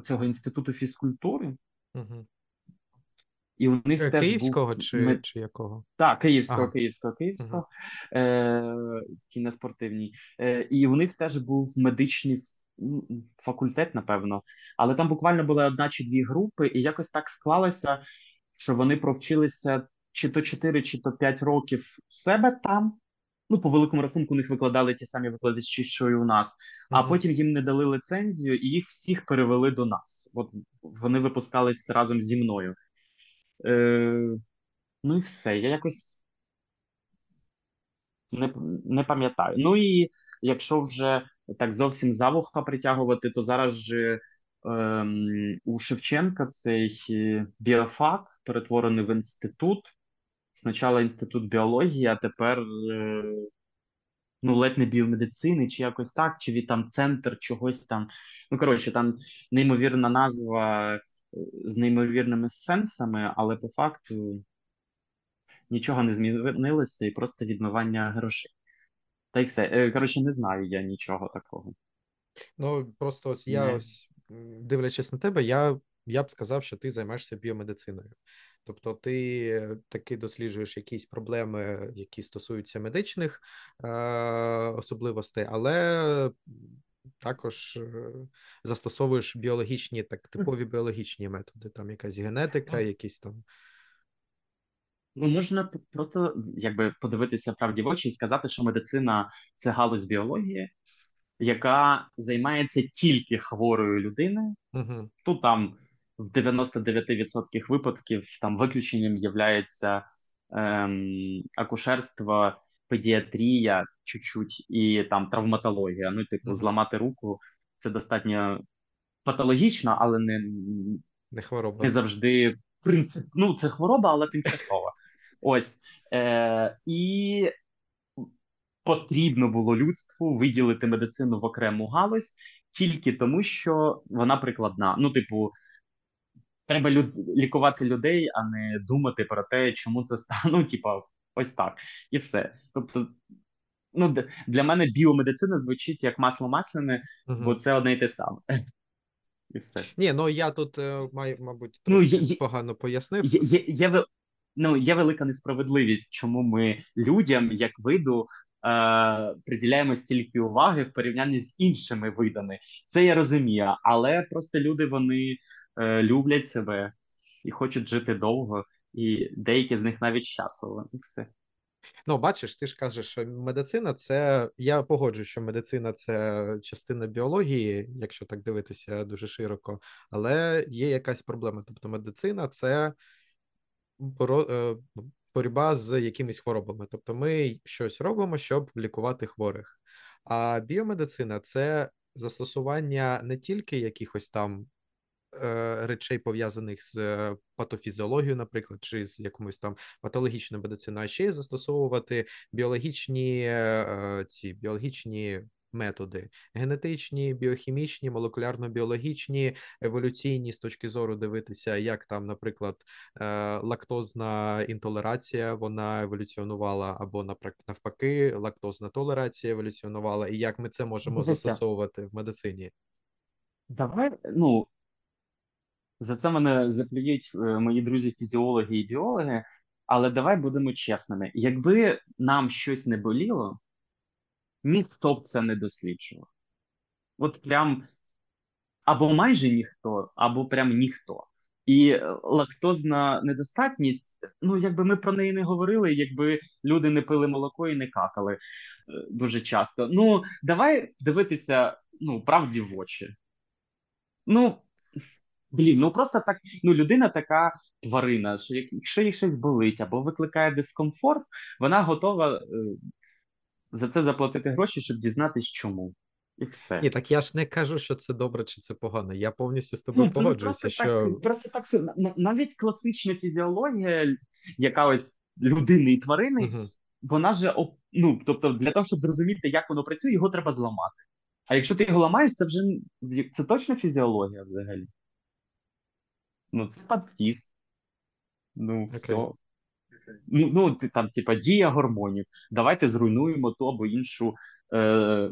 цього інституту фізкультури. Угу. І у них е, теж Київського був... чи чи якого? Так, Київського, ага. Київського, Київського, ага. е, кінеспортивній. Е, І у них теж був медичний факультет, напевно. Але там буквально була одна чи дві групи, і якось так склалося, що вони провчилися чи то 4, чи то 5 років в себе там. Ну, по великому рахунку, у них викладали ті самі викладачі, що і у нас, а mm потім їм не дали лицензію, і їх всіх перевели до нас. От вони випускались разом зі мною. Е, Ну і все. Я якось не не пам'ятаю. Ну і якщо вже так зовсім за вуха притягувати, то зараз же ем, у Шевченка цей біофак перетворений в інститут. Спочатку інститут біології, а тепер е, ну, ледь не біомедицини, чи якось так, чи від там центр чогось там. Ну, коротше, там неймовірна назва з неймовірними сенсами, але по факту нічого не змінилося і просто відмивання грошей. Та й все. Е, коротше, не знаю я нічого такого. Ну, просто ось я ось, дивлячись на тебе, я я б сказав, що ти займаєшся біомедициною. Тобто, ти таки досліджуєш якісь проблеми, які стосуються медичних е- особливостей, але також е, застосовуєш біологічні, так типові біологічні методи, там якась генетика, якісь там. Ну, можна просто якби подивитися правді в очі і сказати, що медицина це галузь біології, яка займається тільки хворою людиною. Угу. Тут там в 99% випадків там виключенням є ем, акушерство, педіатрія, чуть-чуть, і там травматологія. Ну, типу, зламати руку це достатньо патологічно, але не не хвороба. Не завжди принцип. Ну, це хвороба, але тимчасова. Ось. Е, І потрібно було людству виділити медицину в окрему галузь тільки тому, що вона прикладна. Ну, типу, треба люд... лікувати людей, а не думати про те, чому це стане. Ну, типа, ось так. І все. Тобто, ну, для мене біомедицина звучить як масло масляне, угу. бо це одне й те саме. І все. Ні, ну я тут е, маю, мабуть, ну, ну, є, погано пояснив. Є, є, є, ну, є велика несправедливість, чому ми людям, як виду, е, приділяємо стільки уваги в порівнянні з іншими видами. Це я розумію, але просто люди вони е, люблять себе і хочуть жити довго, і деякі з них навіть щасливо. Все. Ну, бачиш, ти ж кажеш, що медицина це. Я погоджую, що медицина це частина біології, якщо так дивитися дуже широко, але є якась проблема. Тобто, медицина це е, боротьба з якимись хворобами. Тобто, ми щось робимо, щоб лікувати хворих. А біомедицина це застосування не тільки якихось там речей пов'язаних з е, патофізіологією, наприклад, чи з якомусь там патологічною медициною, а ще й застосовувати біологічні е, ці біологічні. Методи генетичні, біохімічні, молекулярно-біологічні, еволюційні з точки зору дивитися, як там, наприклад, лактозна інтолерація вона еволюціонувала, або наприклад, навпаки, лактозна толерація еволюціонувала, і як ми це можемо застосовувати в медицині? Давай ну за це мене заплюють е, мої друзі-фізіологи і біологи. Але давай будемо чесними: якби нам щось не боліло, ніхто б це не досліджував. От прям або майже ніхто, або прям ніхто. І лактозна недостатність, ну якби ми про неї не говорили, якби люди не пили молоко і не какали е, дуже часто. Ну, давай дивитися ну, правді в очі. Ну, Блін, ну просто так, ну людина така тварина, що якщо їй щось болить або викликає дискомфорт, вона готова е, за це заплатити гроші, щоб дізнатись, чому. І все. Ні, так я ж не кажу, що це добре чи це погано. Я повністю з тобою ну, погоджуюся. Просто що... так, просто так навіть класична фізіологія, яка ось людини і тварини, угу. вона же ну, тобто, для того, щоб зрозуміти, як воно працює, його треба зламати. А якщо ти його ламаєш, це вже це точно фізіологія взагалі. Ну, це подфіз. Ну, okay. все. Ну, ну, там, типа, дія гормонів. Давайте зруйнуємо ту або іншу е,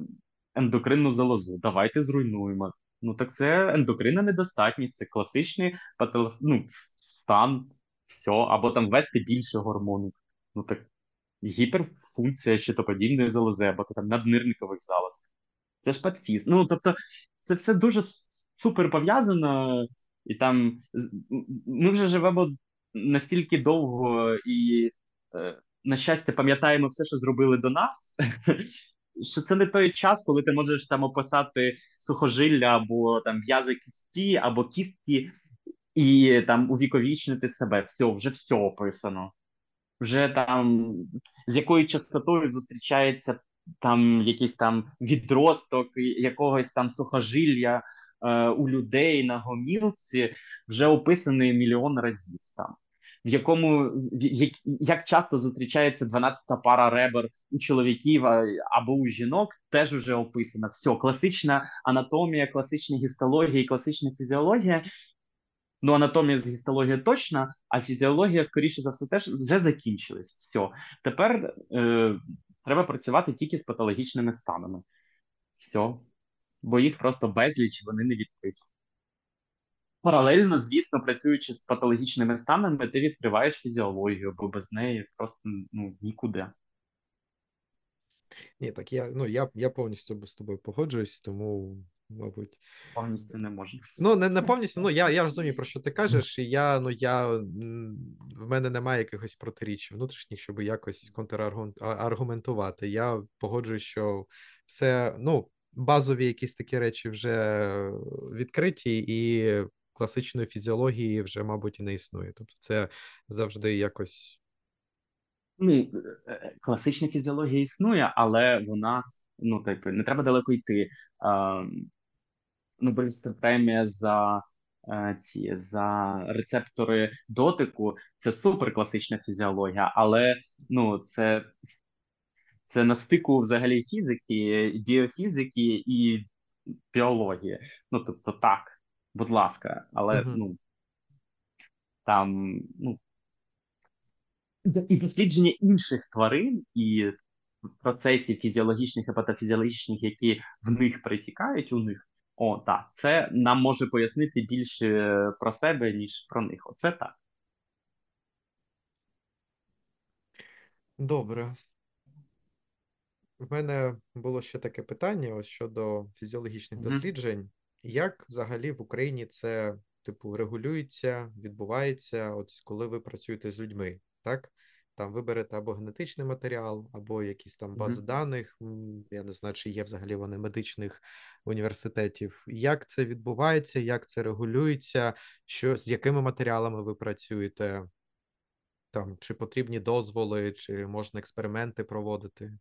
ендокринну залозу. Давайте зруйнуємо. Ну, так це ендокринна недостатність, це класичний патолог... ну, стан, все, або там ввести більше гормону. Ну так гіперфункція щитоподібної залози, або там наднирникових залоз. Це ж патфіз. Ну, тобто, це все дуже супер пов'язано. І там ми вже живемо настільки довго і, е, на щастя, пам'ятаємо все, що зробили до нас. Що це не той час, коли ти можеш там описати сухожилля або там в'язи кісті, або кістки, і там увіковічнити себе. Все, вже все описано. Вже там з якою частотою зустрічається там якийсь там відросток якогось там сухожилля, у людей на гомілці вже описаний мільйон разів там. В якому як, як часто зустрічається 12-та пара ребер у чоловіків або у жінок, теж вже описано. Все, класична анатомія, класична гістологія і класична фізіологія. Ну, анатомія з гістологією точно, а фізіологія, скоріше за все, теж вже закінчилась. Все. Тепер е, треба працювати тільки з патологічними станами. Все бо їх просто безліч, вони не відкриті. Паралельно, звісно, працюючи з патологічними станами, ти відкриваєш фізіологію, бо без неї просто ну, нікуди. Ні, так я ну, я, я повністю з тобою погоджуюсь, тому, мабуть. Повністю не можна. Ну, не не повністю, ну я я розумію, про що ти кажеш, і я ну я в мене немає якихось протиріч внутрішніх, щоб якось контраргументувати. Я погоджуюсь, що все, ну базові якісь такі речі вже відкриті, і класичної фізіології вже, мабуть, і не існує. Тобто, це завжди якось. Ну, е, класична фізіологія існує, але вона, ну, типу, не треба далеко йти. Нобелівська премія за е, ці за рецептори дотику це супер класична фізіологія, але ну це це на стику взагалі фізики, біофізики і біології. Ну тобто, так, будь ласка, але uh ну там ну і дослідження інших тварин і процесів фізіологічних і патофізіологічних, які в них притікають у них. О, так, це нам може пояснити більше про себе, ніж про них. Оце так. Добре. В мене було ще таке питання ось щодо фізіологічних mm-hmm. досліджень. Як взагалі в Україні це, типу, регулюється, відбувається, от коли ви працюєте з людьми, так? Там ви берете або генетичний матеріал, або якісь там бази mm-hmm. даних. Я не знаю, чи є взагалі вони медичних університетів. Як це відбувається, як це регулюється, що з якими матеріалами ви працюєте? Там чи потрібні дозволи, чи можна експерименти проводити?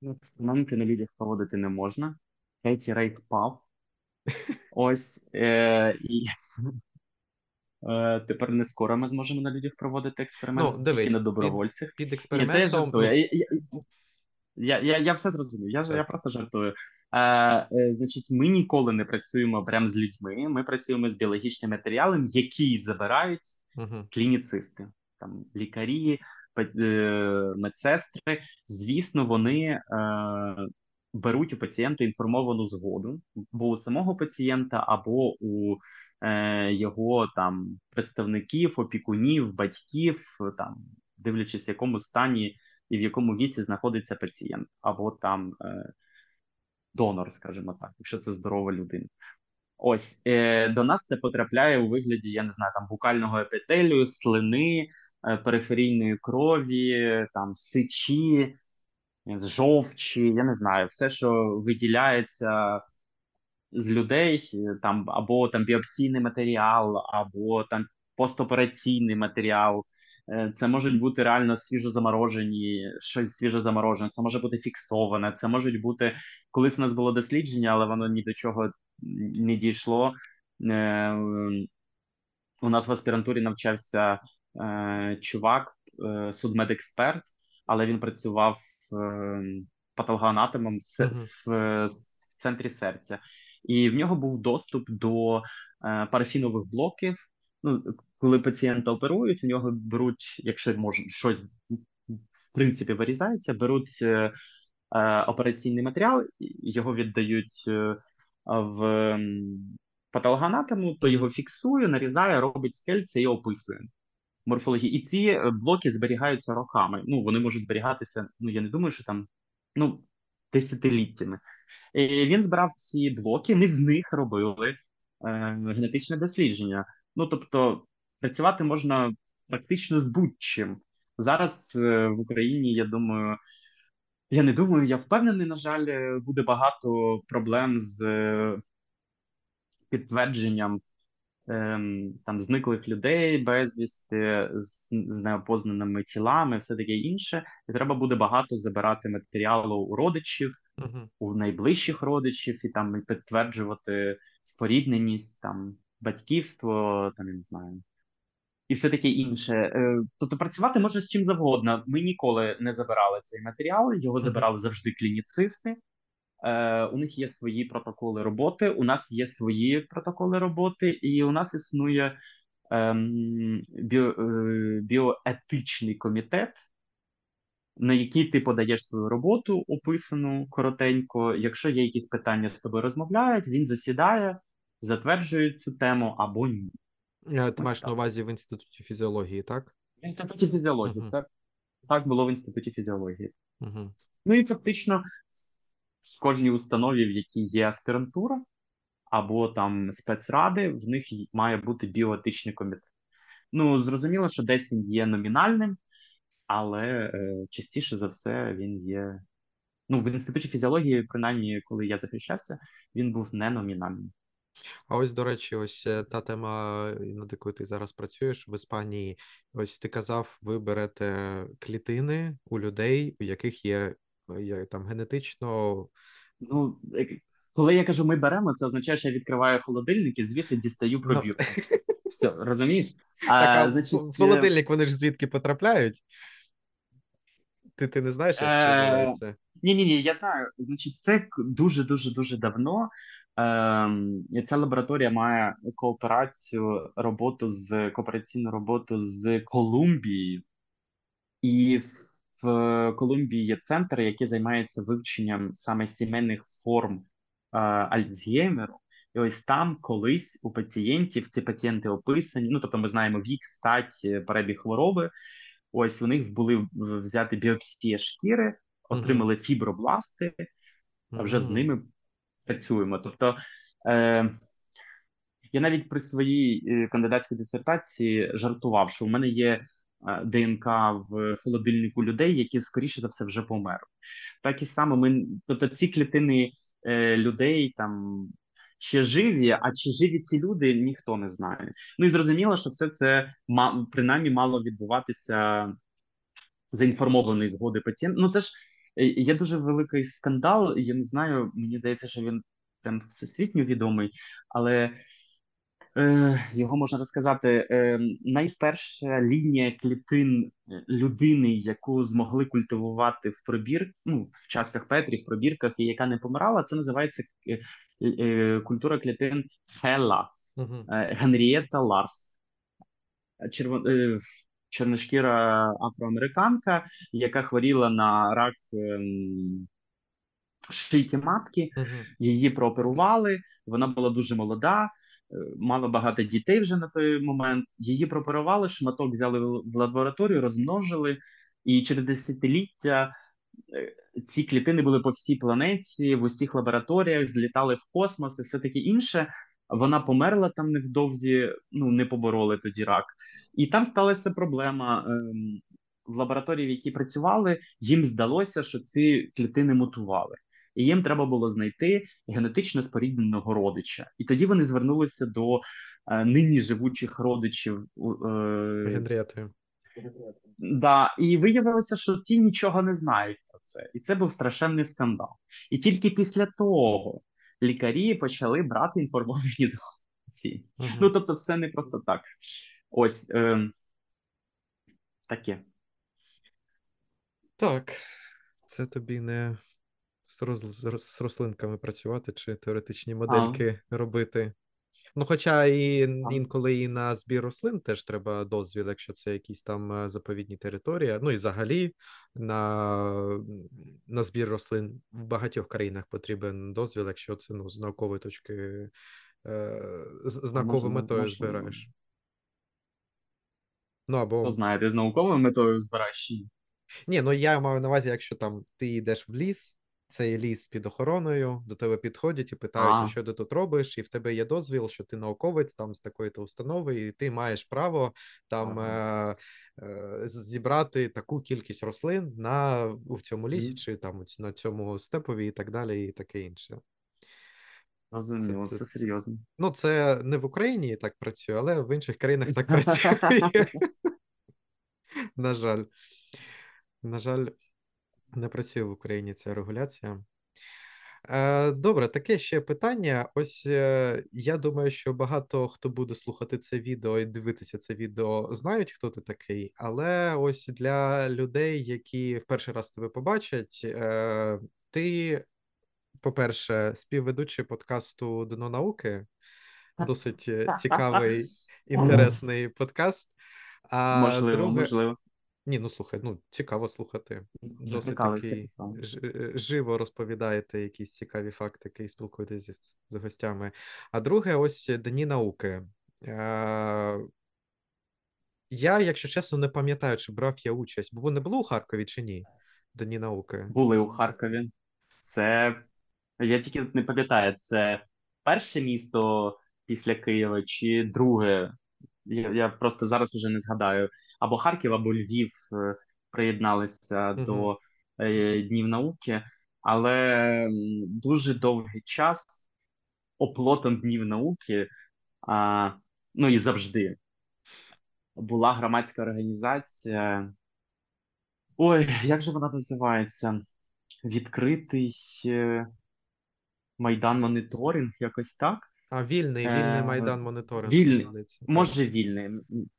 Ну, експерименти на людях проводити не можна. Третій рейд пав. Ось е, і Е, Тепер не скоро ми зможемо на людях проводити експеримент, ну, дивись, тільки на добровольцях. Під, під експериментом... Ні, це я жартую. Я, я, я, я все зрозумів, я, я просто жартую. Е, е, Значить, ми ніколи не працюємо прямо з людьми, ми працюємо з біологічним матеріалом, який забирають uh клініцисти, там лікарі, е, медсестри. Звісно, вони е, беруть у пацієнта інформовану згоду, бо у самого пацієнта або у е, його там представників, опікунів, батьків, там дивлячись, в якому стані і в якому віці знаходиться пацієнт, або там е, донор, скажімо так, якщо це здорова людина. Ось е, до нас це потрапляє у вигляді, я не знаю, там букального епітелію, слини, периферійної крові, там сичі, жовчі, я не знаю, все, що виділяється з людей, там або там біопсійний матеріал, або там постопераційний матеріал. Е, це можуть бути реально свіжозаморожені, щось свіжозаморожене, це може бути фіксоване, це можуть бути колись у нас було дослідження, але воно ні до чого не дійшло. Е, у нас в аспірантурі навчався е, чувак, судмедексперт, але він працював патологоанатомом в, центрі серця. І в нього був доступ до е, парафінових блоків. Ну, коли пацієнта оперують, у нього беруть, якщо може щось в принципі вирізається, беруть е, е, операційний матеріал, його віддають е, в патологоанатому, то його фіксує, нарізає, робить скельце і описує морфологію. І ці е, блоки зберігаються роками. Ну, вони можуть зберігатися. Ну я не думаю, що там ну десятиліттями. І Він збирав ці блоки, ми з них робили е, генетичне дослідження. Ну тобто, працювати можна практично з будь-чим. Зараз е, в Україні, я думаю, я не думаю, я впевнений, на жаль, буде багато проблем з е, підтвердженням там зниклих людей безвісти, з, з неопознаними тілами, все таке інше, і треба буде багато забирати матеріалу у родичів, uh-huh. у найближчих родичів, і там підтверджувати спорідненість, там батьківство, там я не знаю. І все таке інше. Е, тобто працювати можна з чим завгодно. Ми ніколи не забирали цей матеріал, його забирали завжди клініцисти. Е, У них є свої протоколи роботи. У нас є свої протоколи роботи, і у нас існує ем, біо, е, біоетичний комітет, на який ти подаєш свою роботу, описану коротенько. Якщо є якісь питання з тобою розмовляють, він засідає, затверджує цю тему або ні. Е, ти маєш на увазі в інституті фізіології, так? В інституті фізіології. Uh-huh. Це так було в інституті фізіології. Uh-huh. Ну і фактично в кожній установі, в якій є аспірантура або там спецради, в них має бути біоетичний комітет. Ну, зрозуміло, що десь він є номінальним, але е, частіше за все він є. Ну, в інституті фізіології, принаймні, коли я захищався, він був не номінальним. А ось, до речі, ось е, та тема, над якою ти зараз працюєш в Іспанії. Ось ти казав, ви берете клітини у людей, у яких є там генетично. Ну, коли я кажу, ми беремо, це означає, що я відкриваю холодильник і звідти дістаю Ну, пробірку. Все, розумієш? Так, а А, значить, в холодильник вони ж звідки потрапляють? Ти, ти не знаєш, як це е, відбувається? Ні, ні, ні, я знаю. Значить, це дуже дуже дуже давно. І ця лабораторія має кооперацію, роботу з коопераційну роботу з Колумбією, і в Колумбії є центр, який займається вивченням саме сімейних форм е, Альцгеймеру. І ось там колись у пацієнтів ці пацієнти описані. Ну тобто, ми знаємо вік, стать, перебіг хвороби. Ось у них були взяти біопсія шкіри, отримали фібробласти, а вже з ними працюємо. Тобто е, я навіть при своїй е, кандидатській дисертації жартував, що у мене є е, ДНК в холодильнику людей, які скоріше за все вже померли. Так і саме ми, тобто ці клітини е, людей там. Ще живі, а чи живі ці люди, ніхто не знає. Ну і зрозуміло, що все це принаймні мало відбуватися за інформованої згоди пацієнта. Ну це ж е, є дуже великий скандал. Я не знаю, мені здається, що він прям всесвітньо відомий, але е, його можна розказати. Е, найперша лінія клітин е, людини, яку змогли культивувати в пробір, ну в чашках Петрі, в пробірках, і яка не помирала, це називається е, е, культура клітин Фелла Угу. Генрієта Ларс. Червон чорношкіра афроамериканка, яка хворіла на рак ем, шийки матки. Угу. Її прооперували. Вона була дуже молода, е, мала багато дітей вже на той момент. Її прооперували, шматок взяли в лабораторію, розмножили, і через десятиліття. Е, ці клітини були по всій планеті, в усіх лабораторіях, злітали в космос і все таке інше. Вона померла там невдовзі, ну не побороли тоді рак, і там сталася проблема. Ем, в лабораторії, в якій працювали, їм здалося, що ці клітини мутували, і їм треба було знайти генетично спорідненого родича. І тоді вони звернулися до е, нині живучих родичів е, Генрієти. Да, і виявилося, що ті нічого не знають про це, і це був страшенний скандал. І тільки після того лікарі почали брати інформовані згодці. Uh-huh. Ну тобто, все не просто так. Ось е, таке. Так, це тобі не з, роз... з рослинками працювати чи теоретичні модельки а. робити. Ну, хоча і інколи і на збір рослин теж треба дозвіл, якщо це якісь там е, заповідні території. Ну і взагалі на на збір рослин в багатьох країнах потрібен дозвіл, якщо це ну, з наукової точки, е, з науковою метою можливо. збираєш. Ну, або... Хто знає, ти з науковою метою збираєш? Ні, ну я маю на увазі, якщо там ти йдеш в ліс, цей ліс під охороною, до тебе підходять і питають, а. що ти тут робиш, і в тебе є дозвіл, що ти науковець там з такої-то установи, і ти маєш право там ага. е- е- зібрати таку кількість рослин на в цьому лісі, mm. чи там на цьому степові, і так далі, і таке інше. Розуміло, це, це, все серйозно. Ну, це не в Україні так працює, але в інших країнах так працює. На жаль. На жаль, не працює в Україні ця регуляція. Е, добре, таке ще питання. Ось е, я думаю, що багато хто буде слухати це відео і дивитися це відео, знають, хто ти такий, але ось для людей, які в перший раз тебе побачать, е, ти, по-перше, співведучий подкасту Дно науки, досить цікавий, інтересний подкаст. А можливо, друге, можливо. Ні, ну слухай, ну цікаво слухати. Досить такий е, живо розповідаєте якісь цікаві факти, які спілкуєтеся з, з гостями. А друге, ось Дні науки. Е, Я, якщо чесно, не пам'ятаю, чи брав я участь, бо вони були у Харкові чи ні? Дні науки. Були у Харкові. Це я тільки не пам'ятаю, це перше місто після Києва чи друге я я просто зараз вже не згадаю, або Харків, або Львів е, приєдналися mm-hmm. до е, Днів науки, але дуже довгий час оплотом днів науки, а, ну і завжди була громадська організація. Ой, як же вона називається? Відкритий е, Майдан Моніторинг, якось так. А, вільний, вільний Е, Майдан моніторинг. вільний. здається. Може, вільний,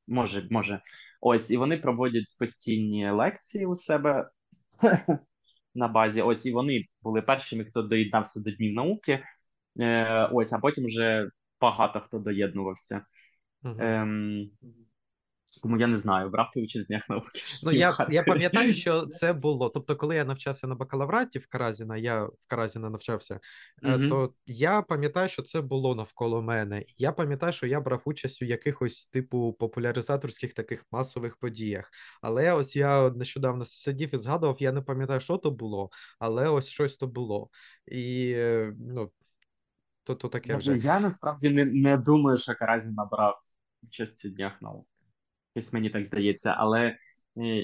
може, може. Ось, і вони проводять постійні лекції у себе на базі. Ось, і вони були першими, хто доєднався до Днів науки. Е, ось, а потім вже багато хто доєднувався. Угу. Ем, тому я не знаю, брав ти участь в днях науки. Ну, я, я пам'ятаю, що це було. Тобто, коли я навчався на бакалавраті в Каразіна, я в Каразіна навчався, Мгм. то я пам'ятаю, що це було навколо мене. Я пам'ятаю, що я брав участь у якихось типу популяризаторських таких масових подіях. Але ось я нещодавно сидів і згадував, я не пам'ятаю, що то було, але ось щось то було. І е, ну, то, то таке вже. я насправді не, не думаю, що Каразін набрав участь у днях науки. Ось мені так здається. Але, е,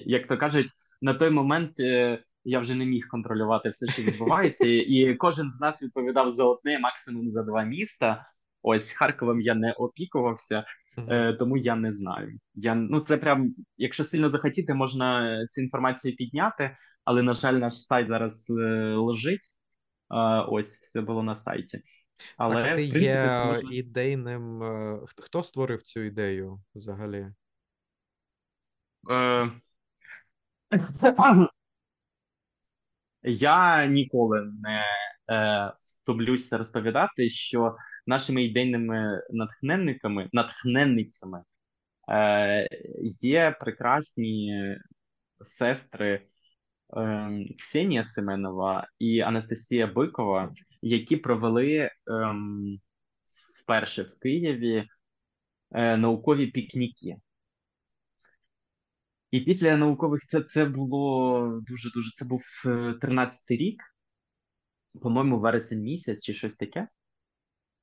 як то кажуть, на той момент е, я вже не міг контролювати все, що відбувається, і, кожен з нас відповідав за одне, максимум за два міста. Ось Харковом я не опікувався, е, тому я не знаю. Я, ну, це прям, якщо сильно захотіти, можна цю інформацію підняти, але, на жаль, наш сайт зараз лежить. Ось, все було на сайті. Але, Так, ти в принципі, є це можна. ідейним. Хто створив цю ідею взагалі? Е... Я ніколи не е, втомлюся розповідати, що нашими ідейними натхненниками, натхненницями е, є прекрасні сестри е, Ксенія Семенова і Анастасія Бикова, які провели ем, вперше в Києві е, наукові пікніки. І після наукових це, це було дуже дуже. Це був е, 13-й рік, по-моєму, вересень місяць чи щось таке.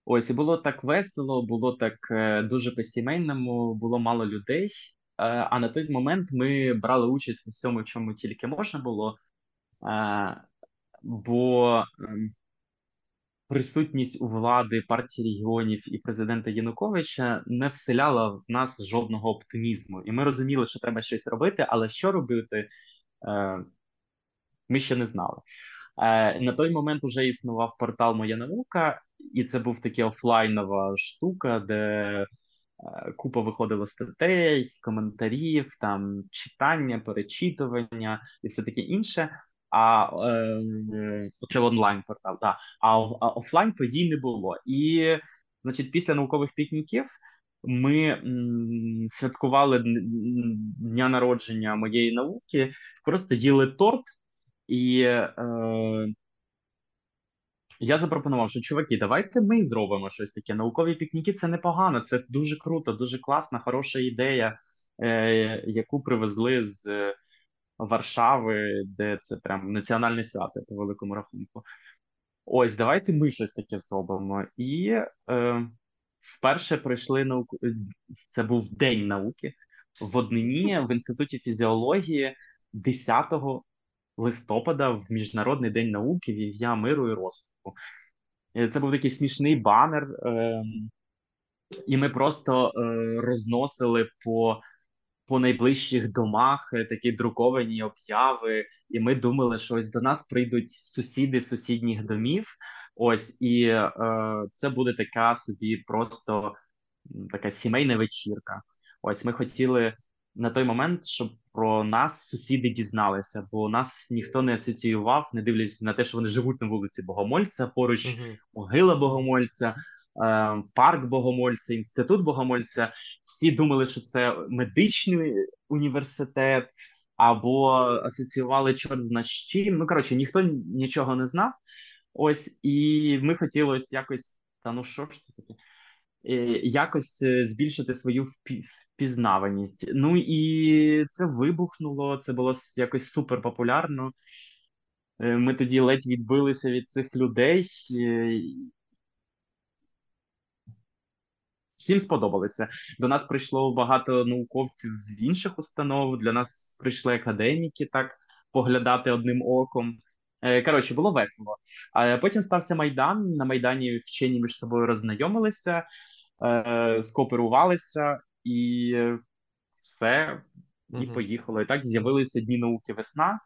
Ось, і було так весело, було так е, дуже по-сімейному, було мало людей. Е, а на той момент ми брали участь у всьому, чому тільки можна було. Е, бо ем, присутність у влади партії регіонів і президента Януковича не вселяла в нас жодного оптимізму. І ми розуміли, що треба щось робити, але що робити, е, ми ще не знали. Е, на той момент вже існував портал Моя наука, і це був таки офлайнова штука, де е, купа виходило статей, коментарів, там читання, перечитування і все таке інше. А е, це онлайн портал, да. а, а офлайн подій не було. І, значить, після наукових пікніків ми м, святкували дня народження моєї науки, просто їли торт. І е, я запропонував, що чуваки, давайте ми зробимо щось таке. Наукові пікніки це непогано, це дуже круто, дуже класна, хороша ідея, е, яку привезли з Варшави, де це прям національне свято по великому рахунку. Ось, давайте ми щось таке зробимо. І е, вперше прийшли науку. Це був День науки в Однині в Інституті фізіології 10 листопада в Міжнародний день науки, в ім'я миру і розвитку. Е, Це був такий смішний банер, е, і ми просто е, розносили по, по найближчих домах е, такі друковані обяви. І ми думали, що ось до нас прийдуть сусіди сусідніх домів. Ось, і е, це буде така собі просто така сімейна вечірка. Ось ми хотіли на той момент, щоб про нас сусіди дізналися, бо нас ніхто не асоціював, не дивлячись на те, що вони живуть на вулиці Богомольця, поруч могила Богомольця, парк Богомольця, інститут Богомольця. Всі думали, що це медичний університет, або асоціювали чорт зна чим. Ну коротше, ніхто нічого не знав. Ось, і ми хотіли ось якось, та ну що ж це таке? е, якось е, збільшити свою впізнаваність. Ну і це вибухнуло, це було якось супер популярно. Е, Ми тоді ледь відбилися від цих людей. е, Всім сподобалося. До нас прийшло багато науковців з інших установ. Для нас прийшли академіки так поглядати одним оком. Е, коротше, було весело. А потім стався Майдан. На Майдані вчені між собою роззнайомилися, е, скооперувалися і все, і поїхало. І так з'явилися Дні науки весна.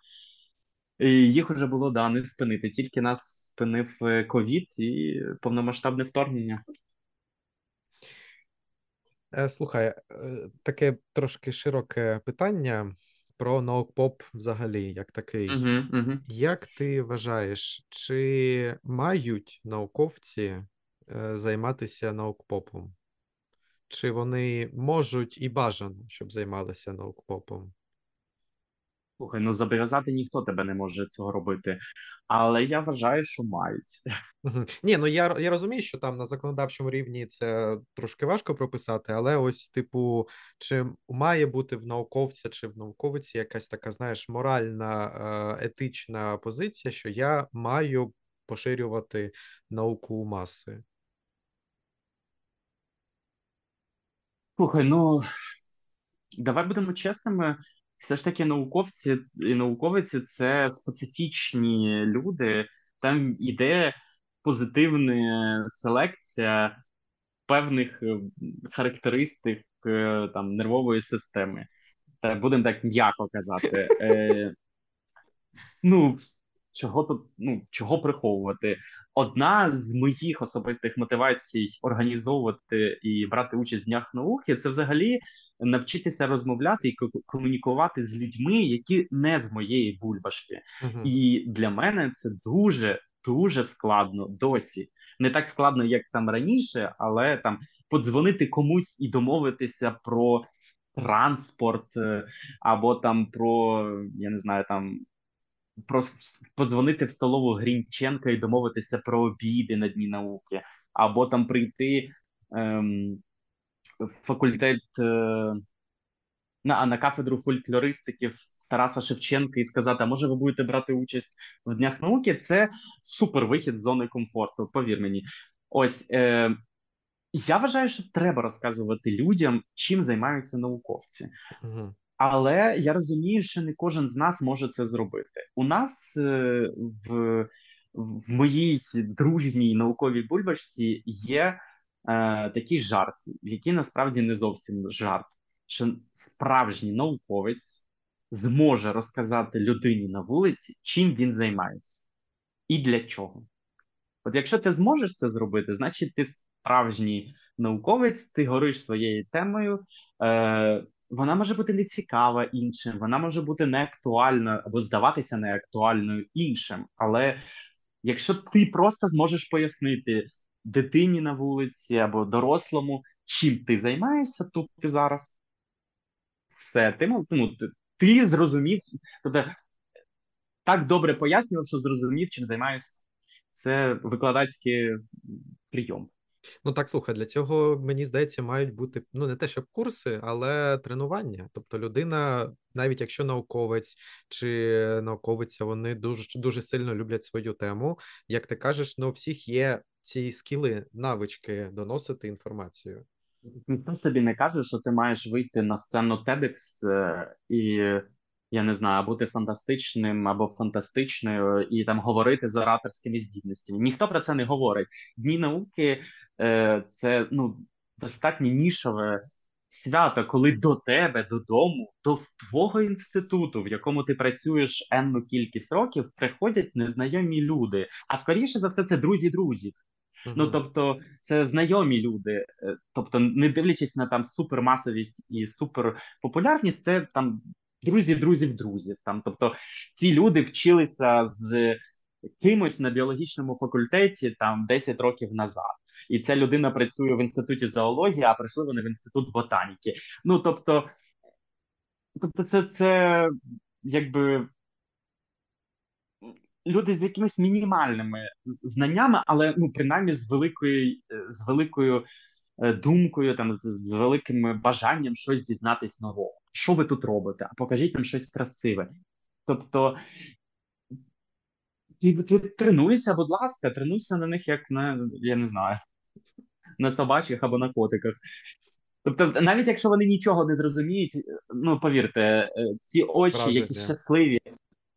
І Їх уже було да, не спинити. Тільки нас спинив е, ковід і повномасштабне вторгнення. Е, Слухай, е, таке трошки широке питання про наукпоп взагалі, як такий. Угу. Як ти вважаєш, чи мають науковці е, займатися наукпопом? Чи вони можуть і бажано, щоб займалися наукпопом? Слухай, ну зобов'язати ніхто тебе не може цього робити, але я вважаю, що мають. Ні, ну я, я розумію, що там на законодавчому рівні це трошки важко прописати, але ось, типу, чи має бути в науковця чи в науковиці якась така, знаєш, моральна, е, етична позиція, що я маю поширювати науку у маси? Слухай, ну давай будемо чесними. Все ж таки, науковці і науковиці це специфічні люди. Там іде позитивна селекція певних е, характеристик е, там нервової системи. Та будемо так м'яко казати. Е, Ну, чого тут, ну, чого приховувати? Одна з моїх особистих мотивацій організовувати і брати участь в днях науки це взагалі навчитися розмовляти і комунікувати з людьми, які не з моєї бульбашки. Угу. І для мене це дуже дуже складно досі. Не так складно, як там раніше, але там подзвонити комусь і домовитися про транспорт, е, або там про я не знаю там просто подзвонити в столову Грінченка і домовитися про обіди на дні науки, або там прийти ем, факультет е, на на кафедру фольклористики Тараса Шевченка і сказати: а може ви будете брати участь в днях науки? Це супер вихід з зони комфорту. Повір мені, ось. Е, я вважаю, що треба розказувати людям, чим займаються науковці. Угу. Але я розумію, що не кожен з нас може це зробити. У нас е, в в моїй дружній науковій бульбашці є е, такий жарт, який насправді не зовсім жарт, що справжній науковець зможе розказати людині на вулиці, чим він займається і для чого. От якщо ти зможеш це зробити, значить ти справжній науковець, ти гориш своєю темою. Е, вона може бути нецікава іншим, вона може бути неактуальною або здаватися неактуальною іншим. Але якщо ти просто зможеш пояснити дитині на вулиці або дорослому, чим ти займаєшся тут і зараз, все, ти ну, ти, ти зрозумів, тобто так добре пояснював, що зрозумів, чим займаєшся. Це викладацький прийом. Ну так, слухай, для цього мені здається, мають бути ну не те, щоб курси, але тренування. Тобто, людина, навіть якщо науковець чи науковиця, вони дуже дуже сильно люблять свою тему. Як ти кажеш, ну у всіх є ці скіли, навички доносити інформацію. Ніхто собі не каже, що ти маєш вийти на сцену TEDx е, і я не знаю, бути фантастичним або фантастичною і там говорити з ораторськими здібностями. Ніхто про це не говорить. Дні науки е, це ну достатньо нішове свято, коли до тебе додому, до твого інституту, в якому ти працюєш енну кількість років, приходять незнайомі люди. А скоріше за все, це друзі друзів. Ну тобто, це знайомі люди, е, тобто, не дивлячись на там супермасовість і суперпопулярність, це там друзі, друзів, друзів. Там, тобто, ці люди вчилися з кимось на біологічному факультеті там 10 років назад. І ця людина працює в інституті зоології, а прийшли вони в інститут ботаніки. Ну тобто, тобто, це це якби люди з якимись мінімальними знаннями, але ну принаймні з великою з великою Е, думкою, там з великим бажанням щось дізнатись нового. Що ви тут робите? А покажіть нам щось красиве. Тобто ти, ти тренуйся, будь ласка, тренуйся на них, як на я не знаю, на собачих або на котиках. Тобто, навіть якщо вони нічого не зрозуміють, ну повірте, е, ці очі, Враження. які щасливі,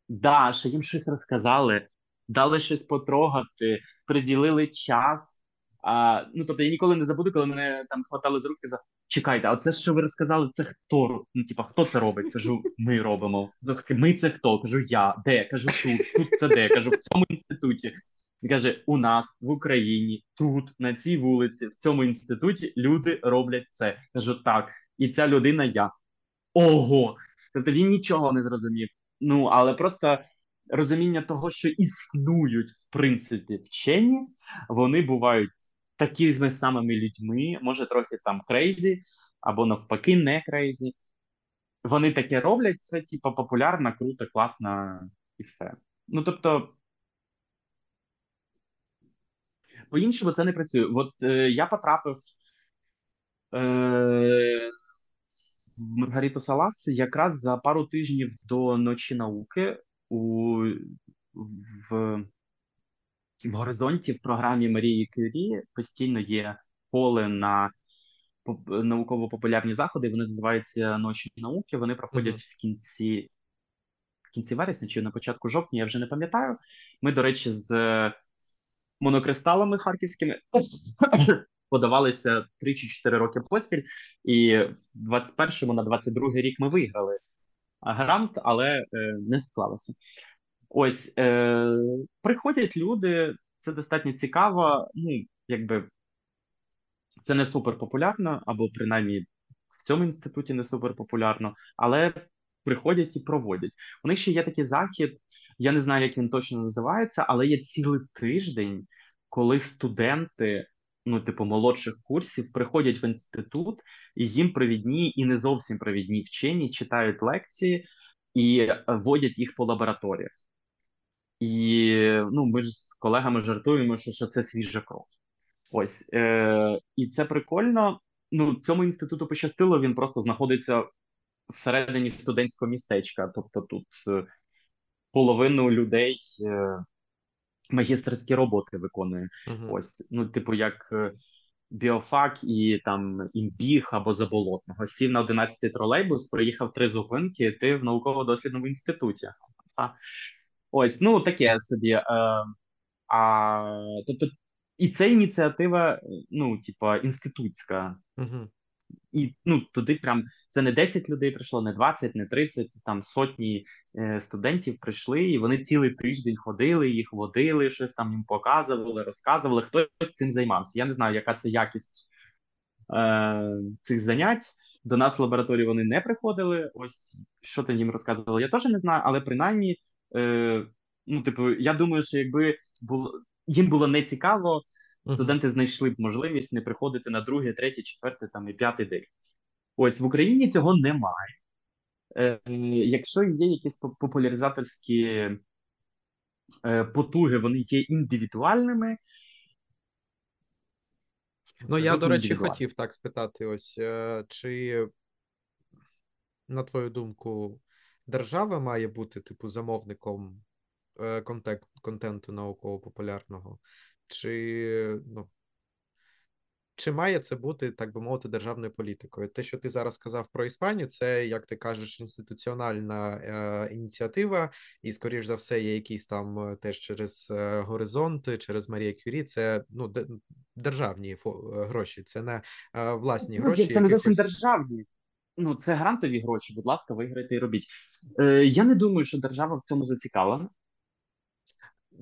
Да, що їм щось розказали, дали щось потрогати, приділили час. А, Ну, тобто я ніколи не забуду, коли мене там хватали з руки за чекайте, а це що ви розказали? Це хто? Ну, типа, хто це робить? Кажу, ми робимо. Ми це хто? Кажу, я. Де? Кажу, тут, тут це де? Кажу, в цьому інституті. Він каже: у нас в Україні, тут, на цій вулиці, в цьому інституті люди роблять це. Кажу, так, і ця людина я. Ого! Тобто він нічого не зрозумів. Ну, але просто розуміння того, що існують, в принципі, вчені, вони бувають такими самими людьми, може, трохи там crazy, або навпаки, не crazy. Вони таке роблять, це, типу, популярно, круто, класно і все. Ну, тобто. По-іншому це не працює. От е, я потрапив е, в Маргариту Салас якраз за пару тижнів до ночі науки у в, в горизонті в програмі Марії Кюрі постійно є поле на науково-популярні заходи. Вони називаються Ночі науки. Вони проходять mm-hmm. в кінці в кінці вересня чи на початку жовтня, я вже не пам'ятаю. Ми, до речі, з монокристалами харківськими подавалися 3 чи 4 роки поспіль, і в 21-му на 22-й рік ми виграли грант, але е, не склалося. Ось е, приходять люди, це достатньо цікаво. Ну, якби це не супер популярно, або принаймні в цьому інституті не супер популярно, але приходять і проводять. У них ще є такий захід, я не знаю, як він точно називається, але є цілий тиждень, коли студенти ну, типу, молодших курсів приходять в інститут, і їм провідні і не зовсім провідні вчені читають лекції і е, водять їх по лабораторіях. І ну, ми ж з колегами жартуємо, що що це свіжа кров. Ось е, і це прикольно. Ну, цьому інституту пощастило, він просто знаходиться всередині студентського містечка. Тобто тут е, половину людей е, магістерські роботи виконує. Uh-huh. Ось, ну, типу, як е, біофак і там імбіг або заболотного. Сів на 11-й тролейбус, проїхав три зупинки, ти в науково-дослідному інституті. А, Ось, ну таке собі. Е, а, Тобто, і це ініціатива, ну, типу, інститутська. Uh-huh і ну туди прям це не 10 людей прийшло, не 20, не 30, це там сотні е, студентів прийшли, і вони цілий тиждень ходили, їх водили, щось там їм показували, розказували. Хтось цим займався. Я не знаю, яка це якість е, цих занять. До нас в лабораторії вони не приходили. Ось що ти їм розказували, я теж не знаю, але принаймні, е, ну, типу, я думаю, що якби було їм було не цікаво студенти знайшли б можливість не приходити на другий, третій, четвертий там і п'ятий день. Ось в Україні цього немає. Е, Якщо є якісь популяризаторські е, потуги, вони є індивідуальними. Ну, я, до речі, хотів так спитати: ось е, чи, на твою думку, держава має бути, типу, замовником е, контент, контенту науково-популярного? чи ну, чи має це бути, так би мовити, державною політикою? Те, що ти зараз сказав про Іспанію, це, як ти кажеш, інституціональна е, ініціатива, і, скоріш за все, є якісь там е, теж через е, горизонти, через Марія Кюрі. Це ну, державні гроші, це не е, власні гроші. Це не зовсім державні. Ну, це грантові гроші. Будь ласка, виграйте і робіть. Е, Я не думаю, що держава в цьому зацікавлена.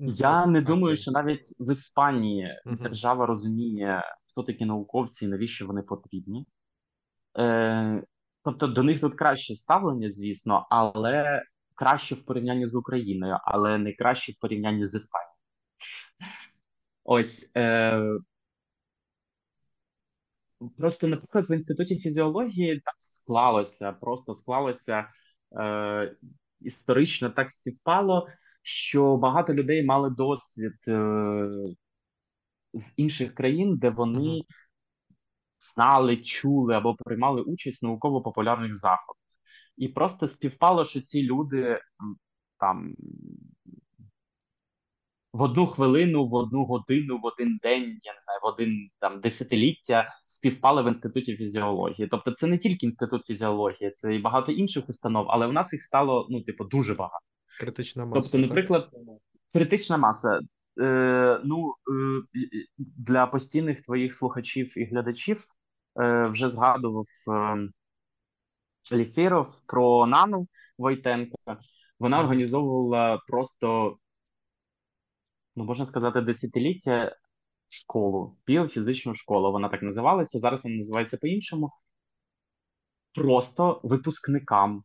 Я не думаю, що навіть в Іспанії держава розуміє, хто такі науковці і навіщо вони потрібні. Е, Тобто до них тут краще ставлення, звісно, але краще в порівнянні з Україною, але не краще в порівнянні з Іспанією. Ось. Е, Просто, наприклад, в інституті фізіології так склалося, просто склалося е, історично так співпало що багато людей мали досвід е, з інших країн, де вони знали, чули або приймали участь в науково-популярних заходах. І просто співпало, що ці люди там в одну хвилину, в одну годину, в один день, я не знаю, в один там десятиліття співпали в інституті фізіології. Тобто, це не тільки інститут фізіології, це і багато інших установ, але в нас їх стало ну, типу, дуже багато. Критична маса. Тобто, наприклад, так? критична маса. Е, Ну, е, для постійних твоїх слухачів і глядачів е, вже згадував е, Ліфіров про Нану Войтенка. Вона організовувала просто, ну можна сказати, десятиліття школу, біофізичну школу. Вона так називалася. Зараз вона називається по-іншому. Просто випускникам.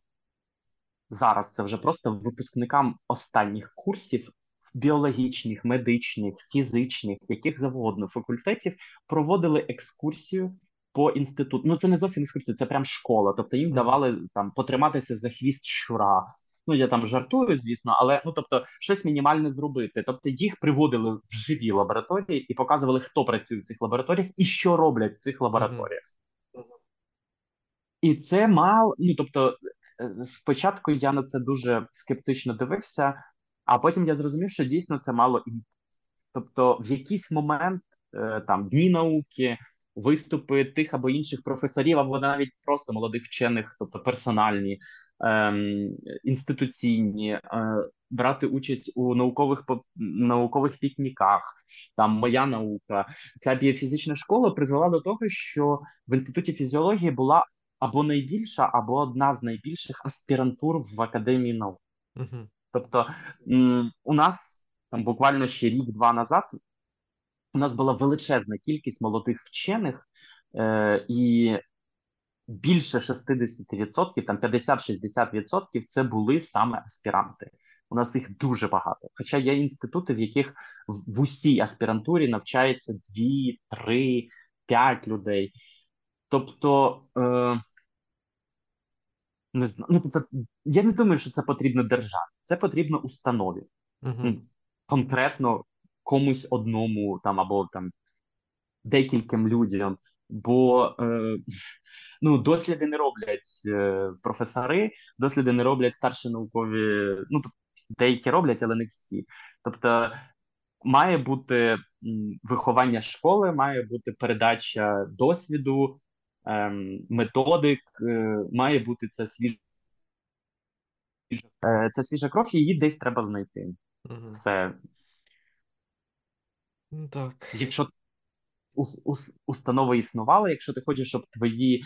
Зараз це вже просто випускникам останніх курсів біологічних, медичних, фізичних, яких завгодно факультетів проводили екскурсію по інституту. Ну це не зовсім екскурсія, це прям школа. Тобто їм давали там потриматися за хвіст щура. Ну я там жартую, звісно, але ну тобто щось мінімальне зробити. Тобто їх приводили в живі лабораторії і показували, хто працює в цих лабораторіях і що роблять в цих лабораторіях. І це мало. Ну тобто, е, спочатку я на це дуже скептично дивився, а потім я зрозумів, що дійсно це мало імпульс. Тобто, в якийсь момент е, там дні науки, виступи тих або інших професорів, або навіть просто молодих вчених, тобто персональні, інституційні, е, брати участь у наукових наукових пікніках. Там моя наука, ця біофізична школа призвела до того, що в інституті фізіології була або найбільша, або одна з найбільших аспірантур в академії наук. Uh-huh. Тобто у нас там буквально ще рік-два назад у нас була величезна кількість молодих вчених, е, і більше 60%, там 50-60% це були саме аспіранти. У нас їх дуже багато. Хоча є інститути, в яких в усій аспірантурі навчається 2, 3, 5 людей. Тобто, е, не знаю, ну, тобто, я не думаю, що це потрібно державі, це потрібно установі. Uh-huh. Конкретно комусь одному там або там декільком людям. Бо е, ну, досліди не роблять е, професори, досліди не роблять старші наукові. Ну, деякі роблять, але не всі. Тобто має бути виховання школи, має бути передача досвіду, е, методик, має бути це свіжа е, це свіжа кров, і її десь треба знайти. Угу. Все. Так. Якщо установи існували, якщо ти хочеш, щоб твої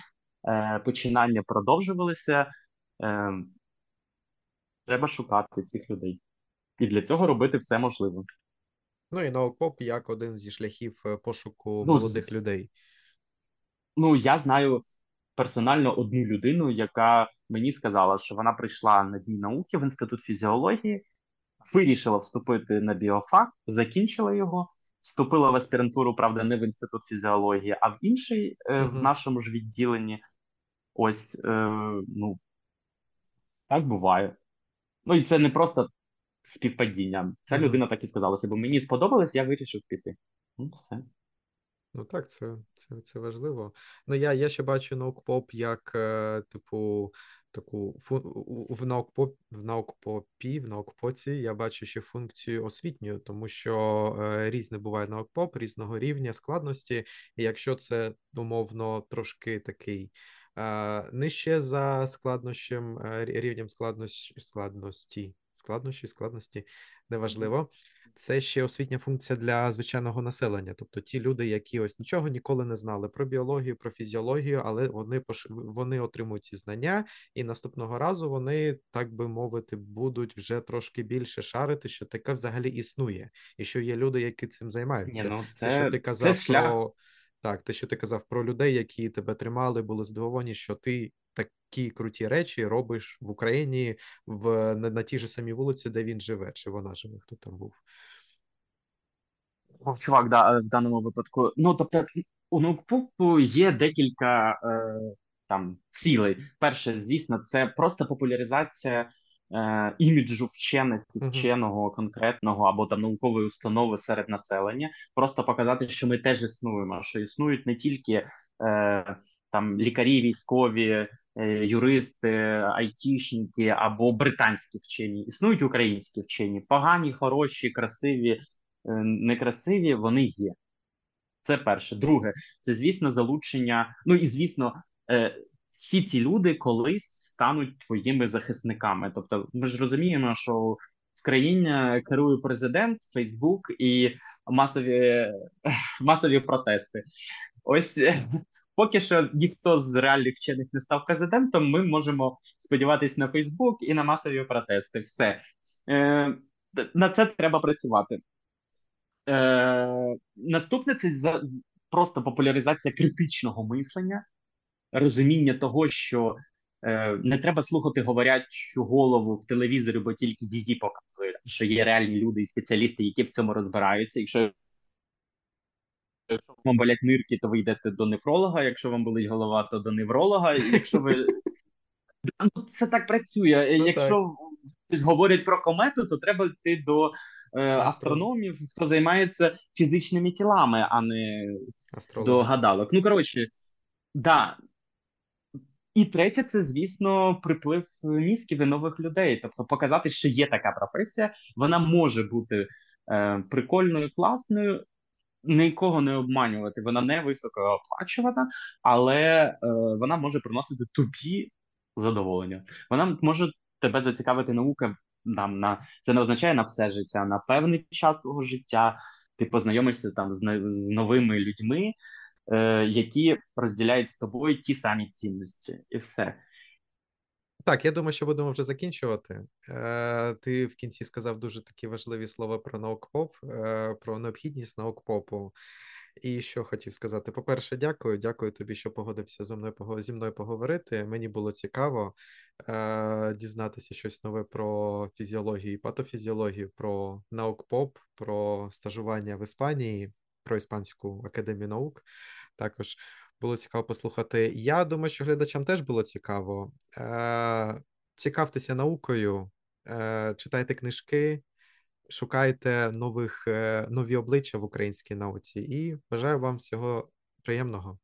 е, починання продовжувалися, е, треба шукати цих людей. І для цього робити все можливе. Ну і наукоп як один зі шляхів е, пошуку ну, молодих з... людей. Ну, я знаю персонально одну людину, яка мені сказала, що вона прийшла на дні науки в інститут фізіології, вирішила вступити на біофак, закінчила його, вступила в аспірантуру, правда, не в інститут фізіології, а в інший е, в нашому ж відділенні. Ось е, ну так буває. Ну і це не просто співпадіння. Ця mm-hmm. людина так і сказалася, бо мені сподобалось, я вирішив піти. Ну, все. Ну так, це це, це важливо. Ну я я ще бачу наукпоп як, е, типу, таку в наукпоп, в наукпопі, в наукпоці я бачу ще функцію освітньої, тому що е, різне буває наукпоп, різного рівня складності, і якщо це умовно трошки такий. Е, нижче за складнощем е, рівнем складності складності складнощі, складності неважливо. Це ще освітня функція для звичайного населення, тобто ті люди, які ось нічого ніколи не знали про біологію, про фізіологію, але вони вони отримують ці знання, і наступного разу вони, так би мовити, будуть вже трошки більше шарити, що таке взагалі існує, і що є люди, які цим займаються. Ні, ну це, що ти казав це шлях. про так, те, що ти казав про людей, які тебе тримали, були здивовані, що ти такі круті речі робиш в Україні в на, на тій же самій вулиці, де він живе, чи вона живе, хто там був. Чувак, да, в даному випадку. Ну, тобто, у ноутбуку є декілька е, там цілей. Перше, звісно, це просто популяризація е, іміджу вчених і вченого конкретного або там наукової установи серед населення. Просто показати, що ми теж існуємо, що існують не тільки е, там лікарі, військові, е, юристи, айтішники або британські вчені. Існують українські вчені, погані, хороші, красиві, е, некрасиві. Вони є. Це перше. Друге, це звісно залучення. Ну і звісно, е, всі ці люди колись стануть твоїми захисниками. Тобто, ми ж розуміємо, що в країні керує президент, Фейсбук і масові масові протести. Ось поки що ніхто з реальних вчених не став президентом. Ми можемо сподіватися на Фейсбук і на масові протести. Все е, на це треба працювати. Е, Наступне це за просто популяризація критичного мислення, розуміння того, що е, не треба слухати говорячу голову в телевізорі, бо тільки її показує, що є реальні люди і спеціалісти, які в цьому розбираються. Якщо Якщо вам болять нирки, то ви йдете до нефролога. Якщо вам болить голова, то до невролога. Якщо ви ну, це так працює. Ну, Якщо так. говорять про комету, то треба йти до е, астрономів, хто займається фізичними тілами, а не Астролог. до гадалок. Ну коротше, да. І третє, це звісно приплив мізків і нових людей. Тобто, показати, що є така професія, вона може бути е, прикольною, класною, нікого не обманювати. Вона не високо оплачувана, але е, вона може приносити тобі задоволення. Вона може тебе зацікавити наука. Там на це не означає на все життя, на певний час твого життя. Ти познайомишся там з, з новими людьми, е, які розділяють з тобою ті самі цінності, і все. Так, я думаю, що будемо вже закінчувати. Е, Ти в кінці сказав дуже такі важливі слова про наукпоп, е, про необхідність наукпопу. І що хотів сказати? По-перше, дякую. Дякую тобі, що погодився зі мною зі мною поговорити. Мені було цікаво е, дізнатися щось нове про фізіологію і патофізіологію, про наукпоп, про стажування в Іспанії, про Іспанську академію наук. Також було цікаво послухати. Я думаю, що глядачам теж було цікаво. Е, Цікавтеся наукою, е, читайте книжки, шукайте нових, е, нові обличчя в українській науці і бажаю вам всього приємного.